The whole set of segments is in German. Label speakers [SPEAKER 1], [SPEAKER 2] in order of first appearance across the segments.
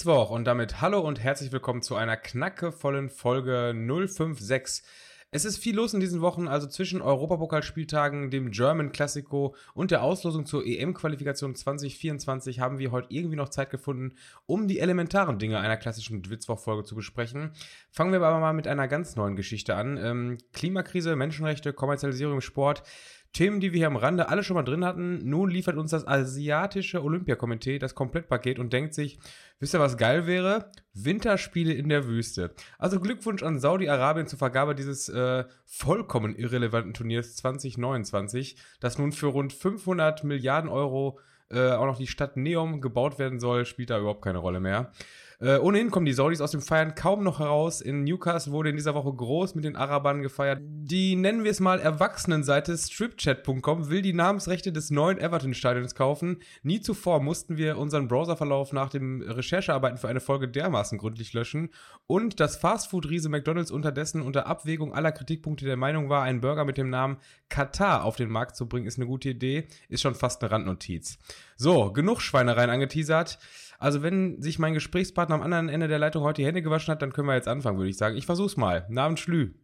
[SPEAKER 1] Witzwoch und damit hallo und herzlich willkommen zu einer knackevollen Folge 056. Es ist viel los in diesen Wochen, also zwischen Europapokalspieltagen, dem German Classico und der Auslosung zur EM-Qualifikation 2024 haben wir heute irgendwie noch Zeit gefunden, um die elementaren Dinge einer klassischen Witzwoch-Folge zu besprechen. Fangen wir aber mal mit einer ganz neuen Geschichte an. Ähm, Klimakrise, Menschenrechte, Kommerzialisierung im Sport. Themen, die wir hier am Rande alle schon mal drin hatten. Nun liefert uns das asiatische Olympiakomitee das Komplettpaket und denkt sich, wisst ihr, was geil wäre? Winterspiele in der Wüste. Also Glückwunsch an Saudi-Arabien zur Vergabe dieses äh, vollkommen irrelevanten Turniers 2029, das nun für rund 500 Milliarden Euro äh, auch noch die Stadt Neom gebaut werden soll, spielt da überhaupt keine Rolle mehr. Äh, ohnehin kommen die Saudis aus dem Feiern kaum noch heraus. In Newcastle wurde in dieser Woche groß mit den Arabern gefeiert. Die nennen wir es mal Erwachsenenseite stripchat.com will die Namensrechte des neuen Everton-Stadions kaufen. Nie zuvor mussten wir unseren Browserverlauf nach dem Recherchearbeiten für eine Folge dermaßen gründlich löschen. Und das Fastfood-Riese McDonalds unterdessen unter Abwägung aller Kritikpunkte der Meinung war, einen Burger mit dem Namen Katar auf den Markt zu bringen, ist eine gute Idee, ist schon fast eine Randnotiz. So, genug Schweinereien angeteasert. Also wenn sich mein Gesprächspartner am anderen Ende der Leitung heute die Hände gewaschen hat, dann können wir jetzt anfangen, würde ich sagen. Ich versuch's mal. Namen Schlü.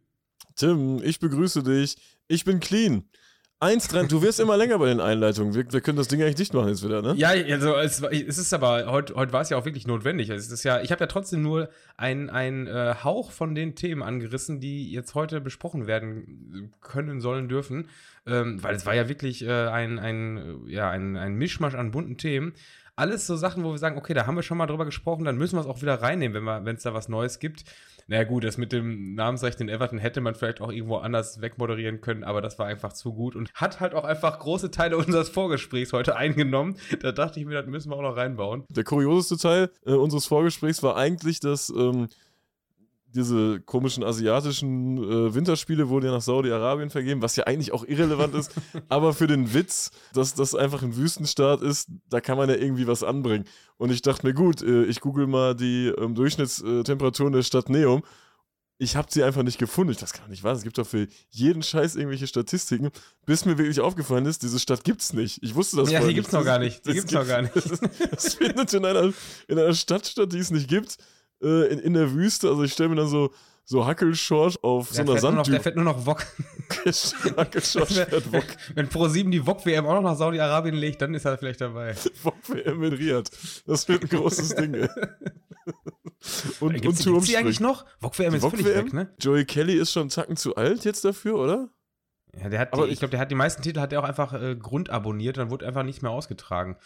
[SPEAKER 2] Tim, ich begrüße dich. Ich bin clean. Eins dran, du wirst immer länger bei den Einleitungen. Wir, wir, können das Ding eigentlich dicht machen jetzt wieder, ne?
[SPEAKER 1] Ja, also es, es ist aber, heute, heute war es ja auch wirklich notwendig. Es ist ja, ich habe ja trotzdem nur einen äh, Hauch von den Themen angerissen, die jetzt heute besprochen werden können, sollen, dürfen. Ähm, weil es war ja wirklich äh, ein, ein, ja, ein, ein Mischmasch an bunten Themen alles so Sachen, wo wir sagen, okay, da haben wir schon mal drüber gesprochen, dann müssen wir es auch wieder reinnehmen, wenn es da was Neues gibt. Naja gut, das mit dem Namensrecht in Everton hätte man vielleicht auch irgendwo anders wegmoderieren können, aber das war einfach zu gut und hat halt auch einfach große Teile unseres Vorgesprächs heute eingenommen. Da dachte ich mir, das müssen wir auch noch reinbauen.
[SPEAKER 2] Der kurioseste Teil äh, unseres Vorgesprächs war eigentlich, dass ähm, diese komischen asiatischen äh, Winterspiele wurden ja nach Saudi-Arabien vergeben, was ja eigentlich auch irrelevant ist. Aber für den Witz, dass das einfach ein Wüstenstaat ist, da kann man ja irgendwie was anbringen. Und ich dachte mir, gut, äh, ich google mal die ähm, Durchschnittstemperaturen der Stadt Neum. Ich habe sie einfach nicht gefunden. Ich das kann nicht wahr. Es gibt doch für jeden Scheiß irgendwelche Statistiken, bis mir wirklich aufgefallen ist, diese Stadt gibt's nicht. Ich wusste das
[SPEAKER 1] Ja, die gibt's noch gar nicht. Die gibt's noch gar nicht.
[SPEAKER 2] Das findet in einer, in einer Stadt statt, die es nicht gibt äh, in, in der Wüste. Also ich stelle mir dann so, so Hackelschorsch auf
[SPEAKER 1] der
[SPEAKER 2] so einer Sanddüne.
[SPEAKER 1] Der fährt nur noch Wok. Hackelschorsch fährt Wok. Wenn Pro7 die Wok-WM auch noch nach Saudi-Arabien legt, dann ist er vielleicht dabei.
[SPEAKER 2] Wok-WM in Riyadh. Das wird ein großes Ding, ey.
[SPEAKER 1] Und, gibt's, und Turmspringen. die eigentlich noch? Wok-WM ist völlig weg, ne?
[SPEAKER 2] Joey Kelly ist schon einen Zacken zu alt jetzt dafür, oder?
[SPEAKER 1] Ja, der hat, die, ich glaube, der hat die meisten Titel hat er auch einfach äh, grundabonniert, dann wurde einfach nicht mehr ausgetragen.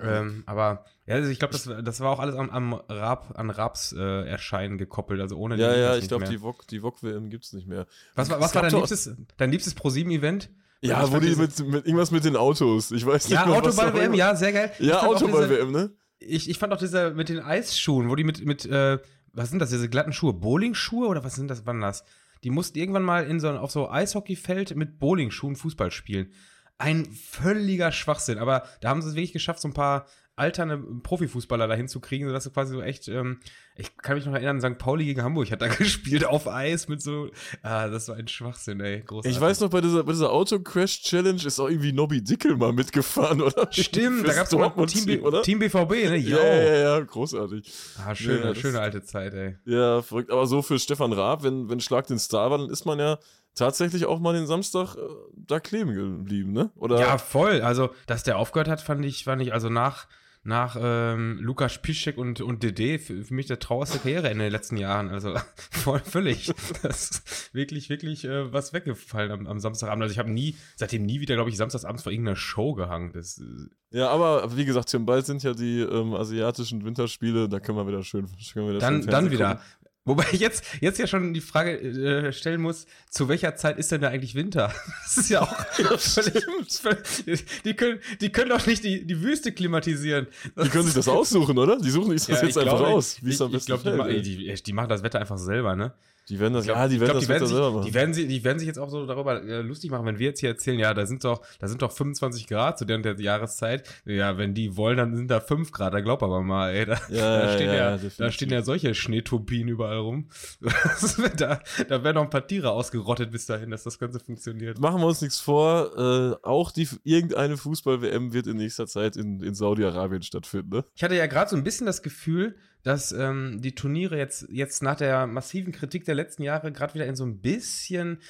[SPEAKER 1] Ähm, aber ja, also ich glaube, das, das war auch alles am, am Rab, an Rabs äh, Erscheinen gekoppelt, also ohne
[SPEAKER 2] Ja, ja, ich glaube, die VOG, die VOG WM gibt's nicht mehr.
[SPEAKER 1] Was, was war dein liebstes, dein liebstes Pro7-Event?
[SPEAKER 2] Ja, wo die mit, mit irgendwas mit den Autos, ich weiß nicht
[SPEAKER 1] Ja, Autoball-WM, ja, sehr geil.
[SPEAKER 2] Ja, Autoball-WM, ne?
[SPEAKER 1] Ich, ich fand auch diese mit den Eisschuhen, wo die mit, mit äh, was sind das, diese glatten Schuhe? Bowling-Schuhe oder was sind das, wann das? Die mussten irgendwann mal in so, auf so Eishockeyfeld mit Bowling-Schuhen Fußball spielen. Ein völliger Schwachsinn, aber da haben sie es wirklich geschafft, so ein paar alterne Profifußballer dahin zu kriegen, sodass du quasi so echt, ähm, ich kann mich noch erinnern, St. Pauli gegen Hamburg hat da gespielt auf Eis mit so, ah, das war ein Schwachsinn, ey,
[SPEAKER 2] großartig. Ich weiß noch, bei dieser, bei dieser Auto-Crash-Challenge ist auch irgendwie Nobby Dickel mal mitgefahren, oder?
[SPEAKER 1] Stimmt, da gab's auch Team, B, oder? Team BVB, ne?
[SPEAKER 2] Ja, ja, ja, großartig.
[SPEAKER 1] Ah, schöne, ja, schöne alte Zeit, ey.
[SPEAKER 2] Ja, verrückt, aber so für Stefan Raab, wenn, wenn Schlag den Star war, dann ist man ja tatsächlich auch mal den Samstag äh, da kleben geblieben, ne?
[SPEAKER 1] Oder? Ja, voll. Also, dass der aufgehört hat, fand ich, fand ich, also nach, nach ähm, Lukas Piszczek und, und Dede für, für mich der traurigste Karriere in den letzten Jahren. Also voll völlig. Das ist wirklich, wirklich äh, was weggefallen am, am Samstagabend. Also ich habe nie, seitdem nie wieder, glaube ich, samstagsabends vor irgendeiner Show gehangen. Das,
[SPEAKER 2] äh ja, aber wie gesagt, Tim, bald sind ja die ähm, asiatischen Winterspiele, da können wir wieder schön, können wir wieder
[SPEAKER 1] dann, schön dann wieder. Wobei ich jetzt, jetzt ja schon die Frage äh, stellen muss, zu welcher Zeit ist denn da eigentlich Winter? Das ist ja auch völlig, die können, die können doch nicht die, die Wüste klimatisieren.
[SPEAKER 2] Die können sich das aussuchen, oder? Die suchen sich das ja, jetzt einfach glaube, aus,
[SPEAKER 1] besten Ich glaube, die, die, die, machen das Wetter einfach selber, ne?
[SPEAKER 2] Die werden das, glaub, ja, die werden glaub, das die werden,
[SPEAKER 1] sich, die werden, sie, die werden sich jetzt auch so darüber äh, lustig machen, wenn wir jetzt hier erzählen, ja, da sind doch, da sind doch 25 Grad zu der, der Jahreszeit. Ja, wenn die wollen, dann sind da 5 Grad, da glaub aber mal, ey, da,
[SPEAKER 2] ja,
[SPEAKER 1] da stehen
[SPEAKER 2] ja,
[SPEAKER 1] ja, da stehen ja solche Schneeturbinen überall rum. da, da werden noch ein paar Tiere ausgerottet bis dahin, dass das Ganze funktioniert.
[SPEAKER 2] Machen wir uns nichts vor, äh, auch die, irgendeine Fußball-WM wird in nächster Zeit in, in Saudi-Arabien stattfinden, ne?
[SPEAKER 1] Ich hatte ja gerade so ein bisschen das Gefühl, dass ähm, die Turniere jetzt, jetzt nach der massiven Kritik der letzten Jahre gerade wieder in so ein bisschen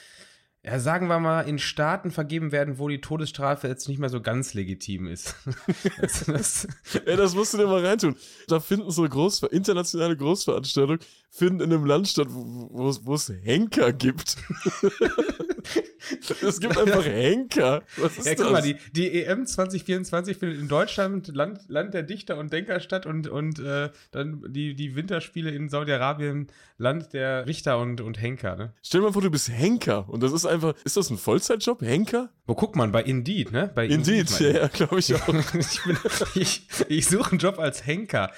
[SPEAKER 1] ja, sagen wir mal, in Staaten vergeben werden, wo die Todesstrafe jetzt nicht mehr so ganz legitim ist.
[SPEAKER 2] das, das, Ey, das musst du dir mal reintun. Da finden so Groß, internationale Großveranstaltungen finden in einem Land statt, wo, wo es Henker gibt. es gibt einfach Henker.
[SPEAKER 1] Was ist ja, guck das? mal, die, die EM 2024 findet in Deutschland, Land, Land der Dichter und Denker statt und, und äh, dann die, die Winterspiele in Saudi-Arabien, Land der Richter und, und Henker. Ne?
[SPEAKER 2] Stell dir mal vor, du bist Henker und das ist einfach, ist das ein Vollzeitjob, Henker?
[SPEAKER 1] Wo guckt man? Bei Indeed, ne? Bei
[SPEAKER 2] Indeed, Indeed ja, ja glaube ich auch.
[SPEAKER 1] ich, ich, ich suche einen Job als Henker.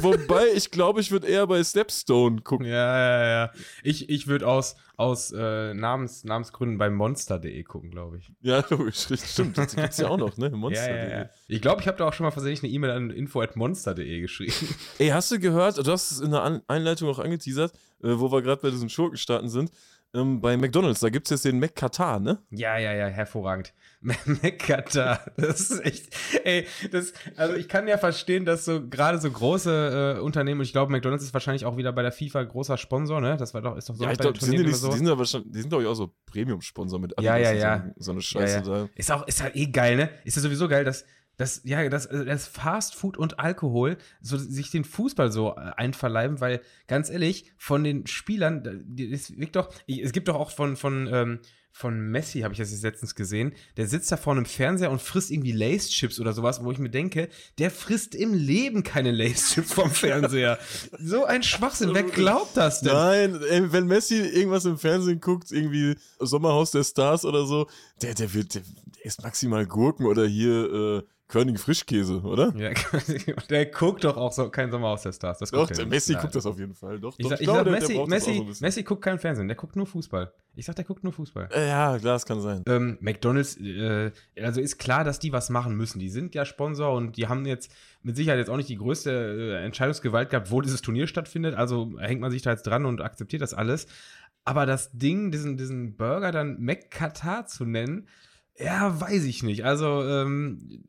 [SPEAKER 2] Wobei, ich glaube, ich würde eher bei Stepstone gucken.
[SPEAKER 1] Ja, ja, ja. Ich, ich würde aus, aus äh, Namens, Namensgründen bei Monster.de gucken, glaube ich.
[SPEAKER 2] Ja, logisch, stimmt. Das gibt es ja auch noch, ne?
[SPEAKER 1] Monster.de. Ja, ja, ja. Ich glaube, ich habe da auch schon mal versehentlich eine E-Mail an info.monster.de geschrieben.
[SPEAKER 2] Ey, hast du gehört, du hast es in der Einleitung auch angeteasert, äh, wo wir gerade bei diesen Schurkenstaaten sind, ähm, bei McDonalds, da gibt es jetzt den McKatar, ne?
[SPEAKER 1] Ja, ja, ja, hervorragend. McKatar, das ist echt, ey, das, also ich kann ja verstehen, dass so gerade so große äh, Unternehmen, und ich glaube, McDonalds ist wahrscheinlich auch wieder bei der FIFA großer Sponsor, ne? Das war doch, ist doch so.
[SPEAKER 2] Ja, ich glaube, die, sind, so. die sind schon, die sind glaube ich auch so Premium-Sponsor mit
[SPEAKER 1] Adidas ja, ja, ja.
[SPEAKER 2] So, so eine Scheiße ja,
[SPEAKER 1] ja. da. Ist auch, ist halt eh geil, ne? Ist ja sowieso geil, dass das, ja, das, das Fast Food und Alkohol, so sich den Fußball so äh, einverleiben, weil ganz ehrlich, von den Spielern, es wirkt doch, es gibt doch auch von, von, ähm, von Messi, habe ich das jetzt letztens gesehen, der sitzt da vor einem Fernseher und frisst irgendwie Lace-Chips oder sowas, wo ich mir denke, der frisst im Leben keine Lace-Chips vom Fernseher. so ein Schwachsinn, wer glaubt das denn?
[SPEAKER 2] Nein, ey, wenn Messi irgendwas im Fernsehen guckt, irgendwie Sommerhaus der Stars oder so, der, der wird, der, der isst maximal Gurken oder hier, äh, Körning Frischkäse, oder?
[SPEAKER 1] Ja, der guckt doch auch so kein Sommer aus der Stars. Das
[SPEAKER 2] doch, der Messi guckt das auf jeden Fall. Doch,
[SPEAKER 1] ich, doch, sag, ich, glaube, Messi, der Messi, so Messi guckt kein Fernsehen, der guckt nur Fußball. Ich sag, der guckt nur Fußball.
[SPEAKER 2] Äh, ja, klar, das kann sein.
[SPEAKER 1] Ähm, McDonalds, äh, also ist klar, dass die was machen müssen. Die sind ja Sponsor und die haben jetzt mit Sicherheit jetzt auch nicht die größte äh, Entscheidungsgewalt gehabt, wo dieses Turnier stattfindet. Also hängt man sich da jetzt dran und akzeptiert das alles. Aber das Ding, diesen, diesen Burger dann McQatar zu nennen, ja, weiß ich nicht. Also, ähm,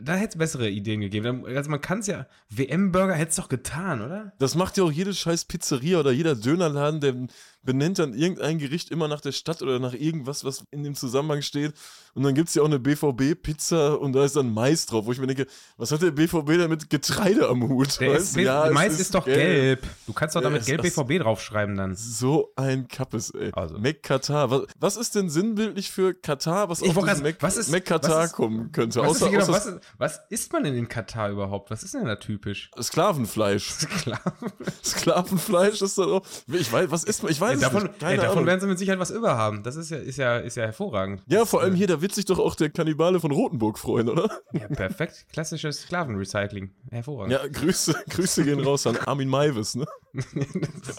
[SPEAKER 1] da hätte es bessere Ideen gegeben. Also man kann es ja, WM-Burger hätte es doch getan, oder?
[SPEAKER 2] Das macht ja auch jede scheiß Pizzeria oder jeder Dönerladen, der benennt dann irgendein Gericht immer nach der Stadt oder nach irgendwas, was in dem Zusammenhang steht. Und dann gibt es ja auch eine BVB-Pizza und da ist dann Mais drauf, wo ich mir denke, was hat der BVB denn mit Getreide am Hut?
[SPEAKER 1] Ist, ja, Mais ist, ist, doch gelb. gelb. Du kannst doch damit gelb BVB draufschreiben dann.
[SPEAKER 2] So ein Kappes, ey. Also. Mac Katar. Was, was, ist denn sinnbildlich für Katar, was
[SPEAKER 1] ich auf grad, Mac,
[SPEAKER 2] was ist, Mac Katar ist, kommen könnte?
[SPEAKER 1] Was, außer, ist, genau, was, was isst man denn in Katar überhaupt? Was ist denn da typisch?
[SPEAKER 2] Sklavenfleisch. Sklaven. Sklavenfleisch ist doch. Ich weiß, was ist man? Ich weiß
[SPEAKER 1] ja, davon, ey, davon werden sie mit Sicherheit was über haben. Das ist ja, ist ja, ist ja hervorragend.
[SPEAKER 2] Ja, vor allem hier, da wird sich doch auch der Kannibale von Rotenburg freuen, oder?
[SPEAKER 1] Ja, perfekt. Klassisches Sklavenrecycling. Hervorragend.
[SPEAKER 2] Ja, Grüße, Grüße gehen raus an Armin Maivis, ne?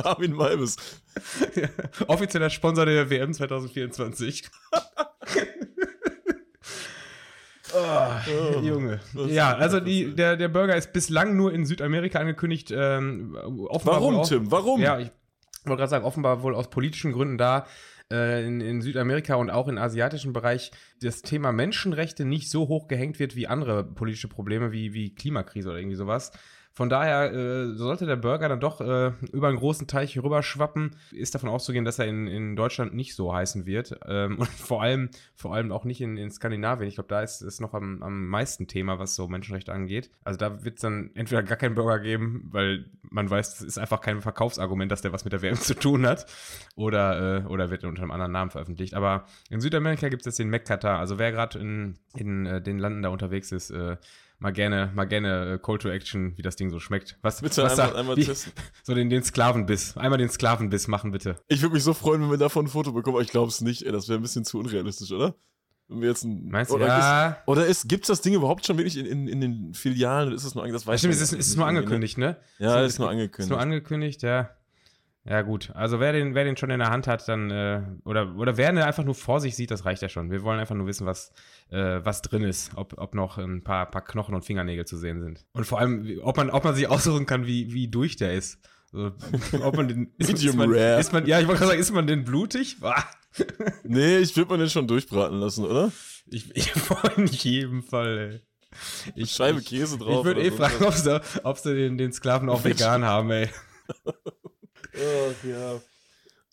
[SPEAKER 2] Armin Maivis.
[SPEAKER 1] Ja, offizieller Sponsor der WM 2024. Oh, Junge. Ja, also die, der, der Burger ist bislang nur in Südamerika angekündigt. Ähm,
[SPEAKER 2] Warum, auch, Tim? Warum?
[SPEAKER 1] Ja, ich wollte gerade sagen, offenbar wohl aus politischen Gründen da äh, in, in, Südamerika und auch im asiatischen Bereich das Thema Menschenrechte nicht so hoch gehängt wird wie andere politische Probleme wie, wie Klimakrise oder irgendwie sowas. Von daher äh, sollte der Burger dann doch äh, über einen großen Teich rüberschwappen. Ist davon auszugehen, dass er in, in Deutschland nicht so heißen wird. Ähm, und vor allem, vor allem auch nicht in, in Skandinavien. Ich glaube, da ist es noch am, am meisten Thema, was so Menschenrechte angeht. Also da wird es dann entweder gar keinen Burger geben, weil man weiß, das ist einfach kein Verkaufsargument, dass der was mit der WM zu tun hat. Oder, äh, oder wird unter einem anderen Namen veröffentlicht. Aber in Südamerika gibt es jetzt den McCatar. Also wer gerade in, in äh, den Landen da unterwegs ist, äh, mal gerne, mal gerne äh, Call to Action, wie das Ding so schmeckt. Was,
[SPEAKER 2] bitte
[SPEAKER 1] was
[SPEAKER 2] einmal, da, einmal
[SPEAKER 1] wie, testen. So den, den Sklavenbiss. Einmal den Sklavenbiss machen, bitte.
[SPEAKER 2] Ich würde mich so freuen, wenn wir davon ein Foto bekommen, aber ich glaube es nicht. Ey, das wäre ein bisschen zu unrealistisch, oder? Wenn wir jetzt ein,
[SPEAKER 1] Meinst du,
[SPEAKER 2] oder
[SPEAKER 1] ja.
[SPEAKER 2] Ist, oder ist, gibt es das Ding überhaupt schon wirklich in, in, in den Filialen? Ist es nur, das
[SPEAKER 1] weiß Stimmt, es ist, ist nur angekündigt, ne?
[SPEAKER 2] Ja, ist, ist nur angekündigt. Ist
[SPEAKER 1] nur angekündigt, ja. Ja, gut. Also wer den, wer den schon in der Hand hat, dann, äh, oder, oder wer ne einfach nur vor sich sieht, das reicht ja schon. Wir wollen einfach nur wissen, was, äh, was drin ist, ob, ob noch ein paar, paar Knochen und Fingernägel zu sehen sind. Und vor allem, ob man, ob man sich aussuchen kann, wie, wie durch der ist. Also, ob man den.
[SPEAKER 2] Medium
[SPEAKER 1] ist man,
[SPEAKER 2] rare.
[SPEAKER 1] Ist man, ja, ich wollte gerade sagen, ist man denn blutig?
[SPEAKER 2] nee, ich würde man den schon durchbraten lassen, oder?
[SPEAKER 1] Ich, ich in jedem Fall, ey.
[SPEAKER 2] Ich, Scheibe Käse drauf.
[SPEAKER 1] Ich würde eh so fragen, ob sie, ob sie den, den Sklaven auch vegan haben, ey.
[SPEAKER 2] Ach ja.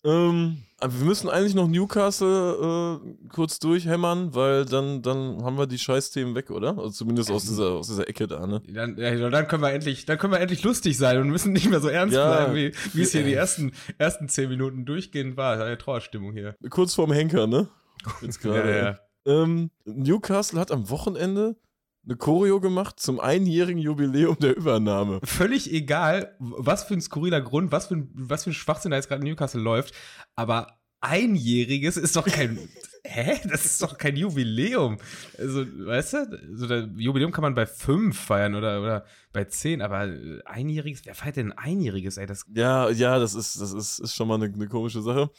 [SPEAKER 2] Ähm, wir müssen eigentlich noch Newcastle äh, kurz durchhämmern, weil dann, dann haben wir die Scheißthemen weg, oder? Also zumindest aus dieser, aus dieser Ecke da, ne?
[SPEAKER 1] Dann, ja, dann können wir endlich, dann können wir endlich lustig sein und müssen nicht mehr so ernst ja, bleiben, wie, wie es hier die ersten, ersten zehn Minuten durchgehend war. Eine Trauerstimmung hier.
[SPEAKER 2] Kurz vorm Henker, ne? Jetzt gerade. ja, ja. Ähm, Newcastle hat am Wochenende eine Choreo gemacht zum einjährigen Jubiläum der Übernahme.
[SPEAKER 1] Völlig egal, was für ein skurriler Grund, was für ein, was für ein Schwachsinn da jetzt gerade in Newcastle läuft, aber einjähriges ist doch kein. hä? Das ist doch kein Jubiläum. Also, weißt du, so der Jubiläum kann man bei fünf feiern oder, oder bei zehn, aber einjähriges, wer feiert denn ein einjähriges, ey? Das
[SPEAKER 2] ja, ja, das ist, das ist, ist schon mal eine, eine komische Sache.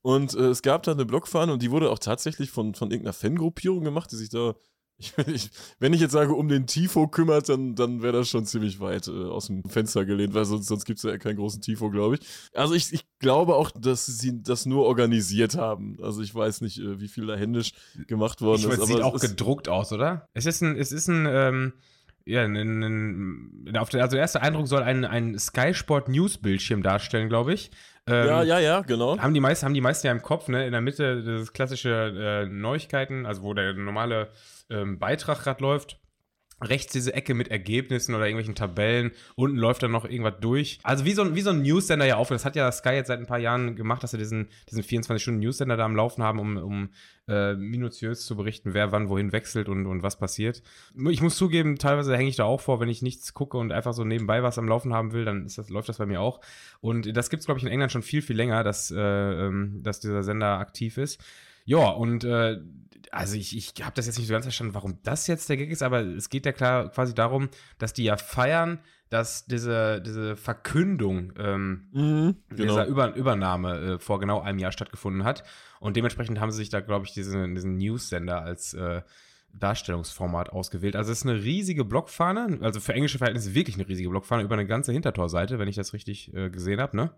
[SPEAKER 2] Und äh, es gab da eine Blockfahne und die wurde auch tatsächlich von, von irgendeiner Fangruppierung gemacht, die sich da ich, ich, wenn ich jetzt sage, um den Tifo kümmert, dann, dann wäre das schon ziemlich weit äh, aus dem Fenster gelehnt, weil sonst, sonst gibt es ja keinen großen Tifo, glaube ich. Also ich, ich glaube auch, dass sie das nur organisiert haben. Also ich weiß nicht, äh, wie viel da händisch gemacht worden
[SPEAKER 1] ich
[SPEAKER 2] ist.
[SPEAKER 1] Es sieht auch gedruckt aus, oder? Es ist ein, es ist ein, ähm, ja, ein, ein, auf der, also der erste Eindruck soll ein, ein Sky Sport News Bildschirm darstellen, glaube ich.
[SPEAKER 2] Ähm, ja, ja, ja, genau.
[SPEAKER 1] Haben die meisten, haben die meisten ja im Kopf, ne? In der Mitte das klassische äh, Neuigkeiten, also wo der normale ähm, Beitrag gerade läuft. Rechts diese Ecke mit Ergebnissen oder irgendwelchen Tabellen. Unten läuft dann noch irgendwas durch. Also wie so ein, wie so ein News-Sender ja auch. Das hat ja Sky jetzt seit ein paar Jahren gemacht, dass sie diesen, diesen 24-Stunden-News-Sender da am Laufen haben, um, um äh, minutiös zu berichten, wer wann wohin wechselt und, und was passiert. Ich muss zugeben, teilweise hänge ich da auch vor, wenn ich nichts gucke und einfach so nebenbei was am Laufen haben will, dann das, läuft das bei mir auch. Und das gibt es, glaube ich, in England schon viel, viel länger, dass, äh, ähm, dass dieser Sender aktiv ist. Ja, und äh, also ich, ich habe das jetzt nicht so ganz verstanden, warum das jetzt der Gag ist, aber es geht ja klar quasi darum, dass die ja feiern, dass diese, diese Verkündung ähm, mhm, genau. dieser Über Übernahme äh, vor genau einem Jahr stattgefunden hat. Und dementsprechend haben sie sich da, glaube ich, diesen, diesen News-Sender als äh, Darstellungsformat ausgewählt. Also es ist eine riesige Blockfahne, also für englische Verhältnisse wirklich eine riesige Blockfahne über eine ganze Hintertorseite, wenn ich das richtig äh, gesehen habe, ne?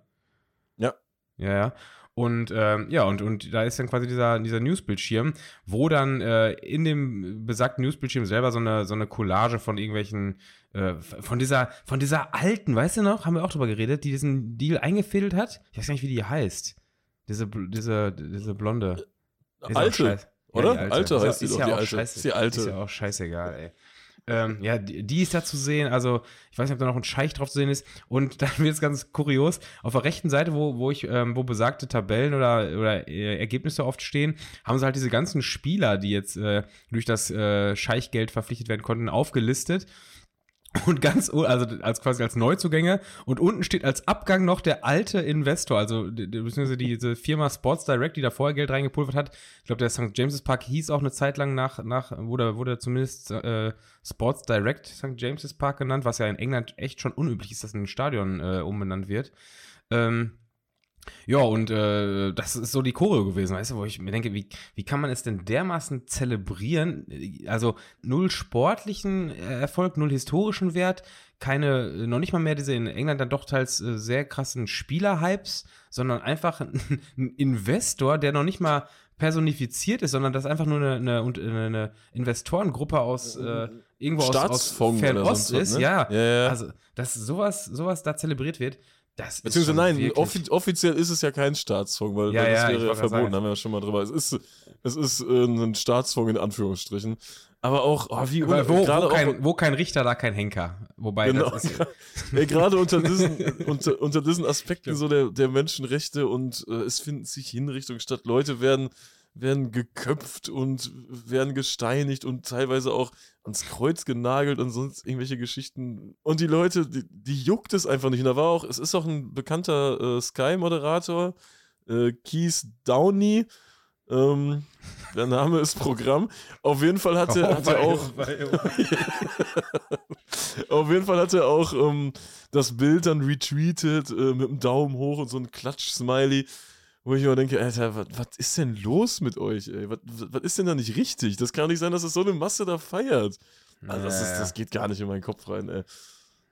[SPEAKER 2] Ja.
[SPEAKER 1] Ja, ja. Und ähm, ja, und, und da ist dann quasi dieser, dieser Newsbildschirm, wo dann äh, in dem besagten Newsbildschirm selber so eine, so eine Collage von irgendwelchen, äh, von dieser, von dieser alten, weißt du noch, haben wir auch drüber geredet, die diesen Deal eingefädelt hat. Ich weiß gar nicht, wie die heißt. Diese, diese, diese Blonde.
[SPEAKER 2] Alte, oder? Ja, alte. alte heißt
[SPEAKER 1] ist,
[SPEAKER 2] die
[SPEAKER 1] ja
[SPEAKER 2] doch,
[SPEAKER 1] die alte. Scheiße, ist die alte. Ist ja auch scheißegal, ey. Ähm, ja, die, die, ist da zu sehen. Also, ich weiß nicht, ob da noch ein Scheich drauf zu sehen ist. Und dann wird es ganz kurios. Auf der rechten Seite, wo, wo ich, ähm, wo besagte Tabellen oder, oder äh, Ergebnisse oft stehen, haben sie halt diese ganzen Spieler, die jetzt äh, durch das äh, Scheichgeld verpflichtet werden konnten, aufgelistet. Und ganz, also als quasi als Neuzugänge. Und unten steht als Abgang noch der alte Investor, also beziehungsweise diese Firma Sports Direct, die da vorher Geld reingepulvert hat. Ich glaube, der St. James's Park hieß auch eine Zeit lang nach, nach wurde, wurde zumindest äh, Sports Direct St. James's Park genannt, was ja in England echt schon unüblich ist, dass ein Stadion äh, umbenannt wird. Ähm, ja, und äh, das ist so die Choreo gewesen, weißt du, wo ich mir denke, wie, wie kann man es denn dermaßen zelebrieren? Also null sportlichen Erfolg, null historischen Wert, keine, noch nicht mal mehr diese in England dann doch teils äh, sehr krassen Spielerhypes, sondern einfach ein, ein Investor, der noch nicht mal personifiziert ist, sondern das einfach nur eine, eine, eine Investorengruppe aus äh, irgendwo aus, aus Fernost ist. Ne? Ja, ja, ja, also dass sowas, sowas da zelebriert wird, das
[SPEAKER 2] Beziehungsweise nein, offi offiziell ist es ja kein Staatsfonds, weil,
[SPEAKER 1] ja,
[SPEAKER 2] weil
[SPEAKER 1] das
[SPEAKER 2] ja,
[SPEAKER 1] wäre
[SPEAKER 2] ja verboten, haben wir ja schon mal drüber. Es ist, es ist äh, ein Staatsfonds in Anführungsstrichen. Aber auch, oh, wie
[SPEAKER 1] wo, wo, kein, wo kein Richter, da kein Henker. Wobei
[SPEAKER 2] genau, das ist. Ja, gerade unter diesen, unter, unter diesen Aspekten so der, der Menschenrechte und äh, es finden sich Hinrichtungen statt. Leute werden werden geköpft und werden gesteinigt und teilweise auch ans Kreuz genagelt und sonst irgendwelche Geschichten. Und die Leute, die, die juckt es einfach nicht. Und da war auch, es ist auch ein bekannter äh, Sky-Moderator, äh, Keith Downey. Ähm, der Name ist Programm. Auf jeden Fall hat er, oh, hat er auch. auf jeden Fall hat er auch ähm, das Bild dann retweetet äh, mit einem Daumen hoch und so ein Klatsch-Smiley. Wo ich immer denke, Alter, was, was ist denn los mit euch, ey? Was, was ist denn da nicht richtig? Das kann nicht sein, dass es so eine Masse da feiert. Also, das, ist, das geht gar nicht in meinen Kopf rein, ey.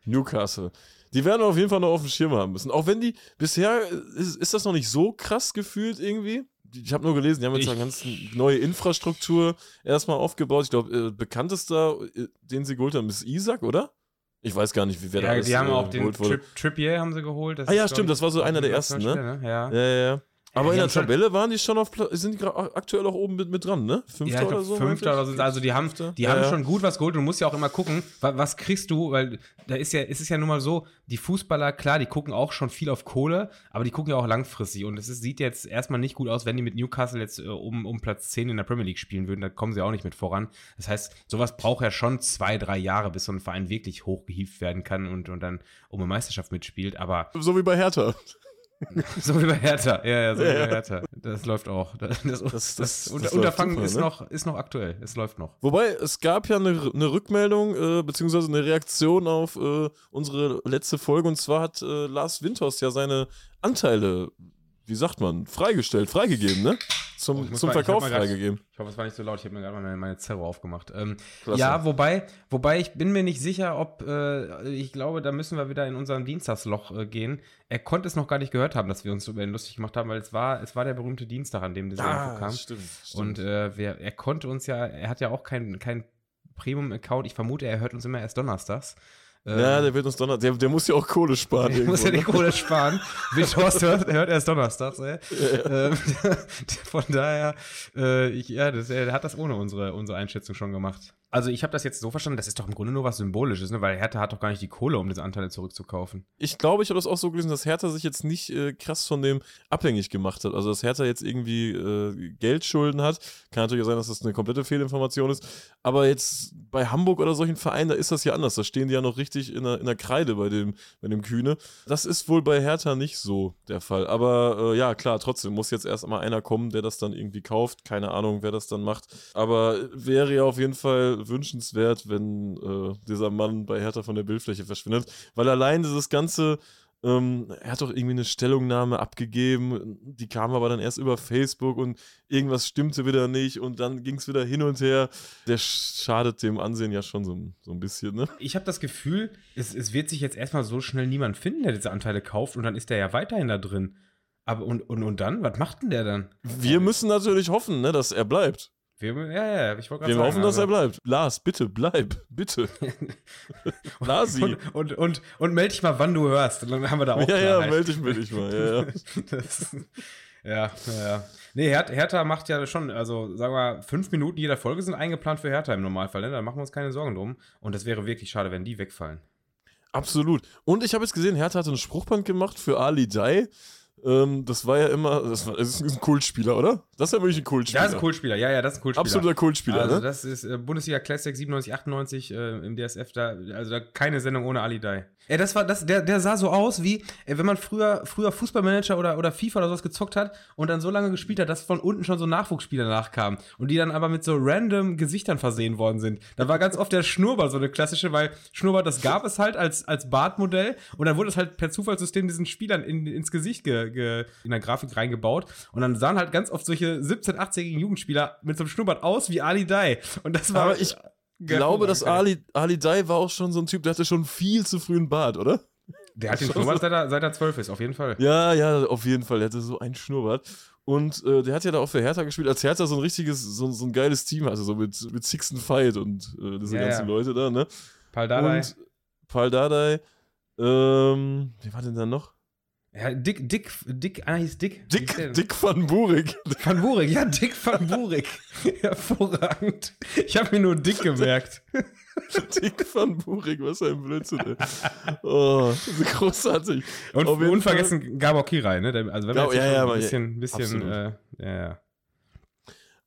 [SPEAKER 2] Newcastle. Die werden auf jeden Fall noch auf dem Schirm haben müssen. Auch wenn die, bisher ist, ist das noch nicht so krass gefühlt irgendwie. ich habe nur gelesen, die haben jetzt
[SPEAKER 1] Ich-
[SPEAKER 2] eine ganz neue Infrastruktur erstmal aufgebaut. Ich glaube, äh, bekanntester, äh, den sie geholt haben, ist Isaac, oder? Ich weiß gar nicht, wie wer da
[SPEAKER 1] Ja,
[SPEAKER 2] alles
[SPEAKER 1] die haben
[SPEAKER 2] äh,
[SPEAKER 1] auch den
[SPEAKER 2] wurde.
[SPEAKER 1] Trip, Trippier haben sie geholt. Das
[SPEAKER 2] Ah ja,
[SPEAKER 1] ist,
[SPEAKER 2] stimmt, das war so einer der ersten, ne?
[SPEAKER 1] Spieler, Ja,
[SPEAKER 2] Ja, ja, ja. Aber in der Tabelle waren die schon auf, sind die aktuell auch oben mit, mit dran, ne? Fünfter
[SPEAKER 1] ja, glaub,
[SPEAKER 2] oder so?
[SPEAKER 1] Fünfter oder so. Also die haben, die
[SPEAKER 2] Ja,
[SPEAKER 1] haben
[SPEAKER 2] ja.
[SPEAKER 1] schon gut was geholt. Du musst ja auch immer gucken, wa- was kriegst du, weil da ist ja, es ist ja nun mal so, die Fußballer, klar, die gucken auch schon viel auf Kohle, aber die gucken ja auch langfristig. Und es ist, sieht jetzt erstmal nicht gut aus, wenn die mit Newcastle jetzt äh, um, um Platz 10 in der Premier League spielen würden, da kommen sie auch nicht mit voran. Das heißt, sowas braucht ja schon zwei, drei Jahre, bis so ein Verein wirklich hochgehievt werden kann und, und dann um eine Meisterschaft mitspielt. Aber
[SPEAKER 2] So wie bei Hertha.
[SPEAKER 1] so wie bei Hertha, ja, ja, so
[SPEAKER 2] Ja,
[SPEAKER 1] wie bei Hertha. Das läuft auch. Das, das, das,
[SPEAKER 2] das
[SPEAKER 1] Unterfangen
[SPEAKER 2] super,
[SPEAKER 1] ist,
[SPEAKER 2] ne?
[SPEAKER 1] noch, ist noch aktuell. Es läuft noch.
[SPEAKER 2] Wobei, es gab ja eine, eine Rückmeldung, äh, beziehungsweise eine Reaktion auf äh, unsere letzte Folge. Und zwar hat äh, Lars Windhorst ja seine Anteile, wie sagt man, freigestellt, freigegeben, ne?
[SPEAKER 1] Oh,
[SPEAKER 2] Zum,
[SPEAKER 1] ich muss
[SPEAKER 2] zum
[SPEAKER 1] mal- ich
[SPEAKER 2] Verkauf
[SPEAKER 1] mal grad-
[SPEAKER 2] freigegeben.
[SPEAKER 1] Ich hoffe, es war nicht so laut. Ich habe mir gerade mal meine, meine Zerro aufgemacht. Ähm, ja, wobei, wobei ich bin mir nicht sicher, ob, äh, ich glaube, da müssen wir wieder in unserem Dienstagsloch äh, gehen. Er konnte es noch gar nicht gehört haben, dass wir uns über ihn lustig gemacht haben, weil es war, es war der berühmte Dienstag, an dem diese Info kam.
[SPEAKER 2] Ah, stimmt. stimmt.
[SPEAKER 1] Und äh, wir, er konnte uns ja, er hat ja auch keinen kein Premium-Account. Ich vermute, er hört uns immer erst donnerstags. Ähm,
[SPEAKER 2] ja, der wird uns donner. Der, der muss ja auch Kohle sparen.
[SPEAKER 1] Der muss ja die
[SPEAKER 2] irgendwo,
[SPEAKER 1] Kohle sparen. Windhorst hört, hört erst donnerstags, ey. Ähm, von daher, äh, ich, ja, das, er hat das ohne unsere, unsere Einschätzung schon gemacht. Also ich habe das jetzt so verstanden, das ist doch im Grunde nur was Symbolisches, ne? weil Hertha hat doch gar nicht die Kohle, um diese Anteile zurückzukaufen.
[SPEAKER 2] Ich glaube, ich habe das auch so gelesen, dass Hertha sich jetzt nicht äh, krass von dem abhängig gemacht hat. Also, dass Hertha jetzt irgendwie äh, Geldschulden hat. Kann natürlich auch sein, dass das eine komplette Fehlinformation ist. Aber jetzt bei Hamburg oder solchen Vereinen, da ist das ja anders. Da stehen die ja noch richtig in der, in der Kreide bei dem, bei dem Kühne. Das ist wohl bei Hertha nicht so der Fall. Aber äh, ja, klar, trotzdem muss jetzt erst mal einer kommen, der das dann irgendwie kauft. Keine Ahnung, wer das dann macht. Aber wäre ja auf jeden Fall wünschenswert, wenn äh, dieser Mann bei Hertha von der Bildfläche verschwindet. Weil allein dieses ganze, ähm, er hat doch irgendwie eine Stellungnahme abgegeben, die kam aber dann erst über Facebook und irgendwas stimmte wieder nicht und dann ging es wieder hin und her. Der schadet dem Ansehen ja schon so, so ein bisschen, ne?
[SPEAKER 1] Ich habe das Gefühl, es, es wird sich jetzt erstmal so schnell niemand finden, der diese Anteile kauft und dann ist der ja weiterhin da drin. Aber und, und, und dann? Was macht denn der dann?
[SPEAKER 2] Wir müssen natürlich hoffen, ne, dass er bleibt.
[SPEAKER 1] Wir, ja, ja, ich wollte gerade
[SPEAKER 2] Wir
[SPEAKER 1] sagen.
[SPEAKER 2] hoffen, dass
[SPEAKER 1] also-
[SPEAKER 2] er bleibt. Lars, bitte, bleib, bitte. Lasi.
[SPEAKER 1] Und, und, und, und melde dich mal, wann du hörst. Und dann haben wir da auch
[SPEAKER 2] Ja, ja,
[SPEAKER 1] Klarheit.
[SPEAKER 2] melde dich, melde dich mal. Ja, ja.
[SPEAKER 1] Das, ja, ja, ja. Nee, Her Hertha macht ja schon, also sagen wir fünf Minuten jeder Folge sind eingeplant für Hertha im Normalfall. Ne? Da machen wir uns keine Sorgen drum. Und das wäre wirklich schade, wenn die wegfallen.
[SPEAKER 2] Absolut. Und ich habe jetzt gesehen, Hertha hat ein Spruchband gemacht für Ali Dai. Ähm, das war ja immer, das, war, das ist ein Kultspieler, oder? Das ist ja wirklich ein Kultspieler.
[SPEAKER 1] Das ist ein Kultspieler, ja, ja, das ist ein Kultspieler.
[SPEAKER 2] Absoluter Kultspieler,
[SPEAKER 1] Also
[SPEAKER 2] ne?
[SPEAKER 1] das ist äh, Bundesliga Classic 97, 98 äh, im DSF, da, also da keine Sendung ohne Ali Dai. Ja, das war, das, der, der sah so aus wie, äh, wenn man früher, früher Fußballmanager oder, oder FIFA oder sowas gezockt hat und dann so lange gespielt hat, dass von unten schon so Nachwuchsspieler nachkamen und die dann aber mit so random Gesichtern versehen worden sind. Da war ganz oft der Schnurrbart so eine klassische, weil Schnurrbart, das gab es halt als, als Bartmodell und dann wurde es halt per Zufallssystem diesen Spielern in, ins Gesicht ge, ge, in der Grafik reingebaut und dann sahen halt ganz oft solche 17-, 18-jährigen Jugendspieler mit so einem Schnurrbart aus wie Ali Dai. Und das war.
[SPEAKER 2] Aber ich glaube, dass Ali, Ali Dai war auch schon so ein Typ, der hatte schon viel zu früh einen Bart, oder?
[SPEAKER 1] Der hat den Schnurrbart seit er, seit er 12 ist, auf jeden Fall.
[SPEAKER 2] Ja, ja, auf jeden Fall. Der hatte so einen Schnurrbart. Und äh, der hat ja da auch für Hertha gespielt, als Hertha so ein richtiges, so, so ein geiles Team hatte, so mit, mit Sixten Fight und äh, diese
[SPEAKER 1] Ja,
[SPEAKER 2] ganzen
[SPEAKER 1] ja.
[SPEAKER 2] Leute da, ne?
[SPEAKER 1] Paul Dardai.
[SPEAKER 2] Und Paul Dardai, ähm, wer war denn da noch?
[SPEAKER 1] Ja, Dick, Dick, Dick, einer hieß Dick.
[SPEAKER 2] Dick? Dick van Burik.
[SPEAKER 1] Van Burik, ja, Dick van Burik. Hervorragend. Ich habe mir nur Dick gemerkt.
[SPEAKER 2] Dick van Burik, was ein Blödsinn, ey. Oh, großartig.
[SPEAKER 1] Und unvergessen Gabor Kirai, ne? Also wenn jetzt
[SPEAKER 2] ja, ja,
[SPEAKER 1] ein bisschen, bisschen
[SPEAKER 2] absolut.
[SPEAKER 1] äh, ja, ja.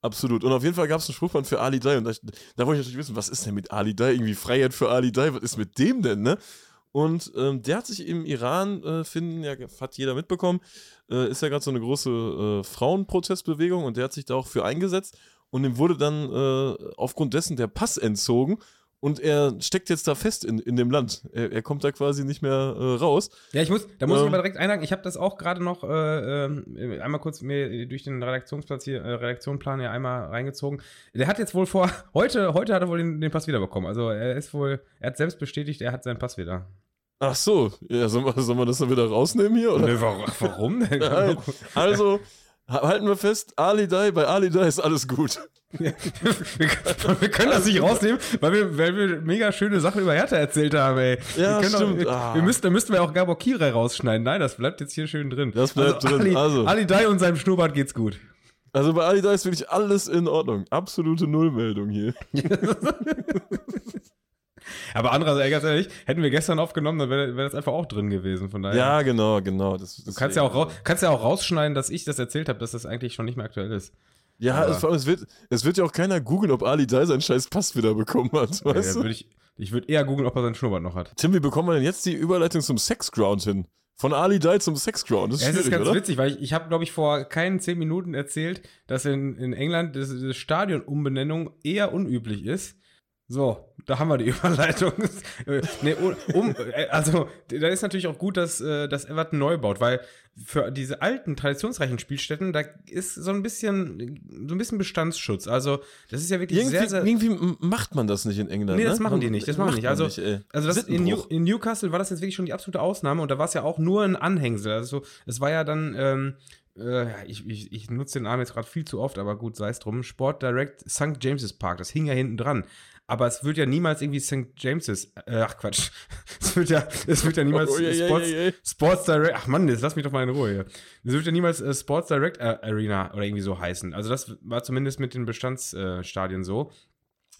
[SPEAKER 2] Absolut. Und auf jeden Fall gab es einen Spruchband für Ali Dai. Und da, da wollte ich natürlich wissen, was ist denn mit Ali Dai? Irgendwie Freiheit für Ali Dai. Was ist mit dem denn, ne? Und ähm, der hat sich im Iran, äh, finden, ja, hat jeder mitbekommen, äh, ist ja gerade so eine große äh, Frauenprotestbewegung und der hat sich da auch für eingesetzt. Und ihm wurde dann äh, aufgrund dessen der Pass entzogen. Und er steckt jetzt da fest in, in dem Land. Er, er kommt da quasi nicht mehr äh, raus.
[SPEAKER 1] Ja, ich muss, da muss ich
[SPEAKER 2] Ähm.
[SPEAKER 1] aber direkt einhaken. Ich habe das auch gerade noch äh, ähm, einmal kurz mir durch den Redaktionsplatz hier, äh, Redaktionsplan hier einmal reingezogen. Der hat jetzt wohl vor, heute, heute hat er wohl den, den Pass wiederbekommen. Also er ist wohl, er hat selbst bestätigt, er hat seinen Pass wieder.
[SPEAKER 2] Ach so, ja, sollen wir, sollen wir das dann wieder rausnehmen hier? Oder?
[SPEAKER 1] Nö, warum, warum denn?
[SPEAKER 2] Also Halten wir fest, Ali Dai, bei Ali Dai ist alles gut.
[SPEAKER 1] Wir, wir, können das nicht rausnehmen, weil wir, weil wir mega schöne Sachen über Hertha erzählt haben, ey.
[SPEAKER 2] Ja,
[SPEAKER 1] wir
[SPEAKER 2] stimmt.
[SPEAKER 1] Auch,
[SPEAKER 2] ah.
[SPEAKER 1] wir müssten, da müssten wir auch Gabor Kira rausschneiden. Nein, das bleibt jetzt hier schön drin.
[SPEAKER 2] Das bleibt
[SPEAKER 1] also,
[SPEAKER 2] drin.
[SPEAKER 1] Ali,
[SPEAKER 2] also.
[SPEAKER 1] Ali Dai und seinem Schnurrbart geht's gut.
[SPEAKER 2] Also bei Ali Dai ist wirklich alles in Ordnung. Absolute Nullmeldung hier.
[SPEAKER 1] Aber andererseits, ganz ehrlich, hätten wir gestern aufgenommen, dann wäre wär das einfach auch drin gewesen. Von daher.
[SPEAKER 2] Ja, genau, genau. Das,
[SPEAKER 1] du kannst ja, auch kannst ja auch rausschneiden, dass ich das erzählt habe, dass das eigentlich schon nicht mehr aktuell ist.
[SPEAKER 2] Ja, es, vor allem, es, wird, es wird ja auch keiner googeln, ob Ali Dai seinen scheiß Pass wieder bekommen hat.
[SPEAKER 1] Ja,
[SPEAKER 2] Weißt
[SPEAKER 1] ja, würd ich ich würde eher googeln, ob er seinen Schnurrbart noch hat.
[SPEAKER 2] Tim, wie bekommen wir denn jetzt die Überleitung zum Sexground hin? Von Ali Dai zum Sexground. Das ist
[SPEAKER 1] Ja,
[SPEAKER 2] schwierig,
[SPEAKER 1] ist ganz
[SPEAKER 2] oder?
[SPEAKER 1] witzig, weil ich, ich habe, glaube ich, vor keinen zehn Minuten erzählt, dass in, in England das, das Stadionumbenennung eher unüblich ist. So, da haben wir die Überleitung. Nee, um, um, äh, also, da ist natürlich auch gut, dass, äh, dass Everton neu baut, weil für diese alten, traditionsreichen Spielstätten, da ist so ein bisschen, so ein bisschen Bestandsschutz. Also, das ist ja wirklich
[SPEAKER 2] Irgendwie,
[SPEAKER 1] sehr, sehr.
[SPEAKER 2] irgendwie macht man das nicht in England.
[SPEAKER 1] Nee,
[SPEAKER 2] ne?
[SPEAKER 1] das machen die nicht, das machen die nicht. Also-
[SPEAKER 2] ey.
[SPEAKER 1] Also das in, New, in Newcastle war das jetzt wirklich schon die absolute Ausnahme und da war es ja auch nur ein Anhängsel. Also es war ja dann, ähm, äh, ich, ich, ich nutze den Namen jetzt gerade viel zu oft, aber gut, sei es drum. Sport Direct St. James's Park, das hing ja hinten dran. Aber es wird ja niemals irgendwie St. James's, äh, ach Quatsch, es wird ja, es wird ja niemals
[SPEAKER 2] Oh, je,
[SPEAKER 1] Sports,
[SPEAKER 2] je, je.
[SPEAKER 1] Sports Direct, ach Mann, jetzt lass mich doch mal in Ruhe hier. Es wird ja niemals äh, Sports Direct äh, Arena oder irgendwie so heißen. Also das war zumindest mit den Bestandsstadien so.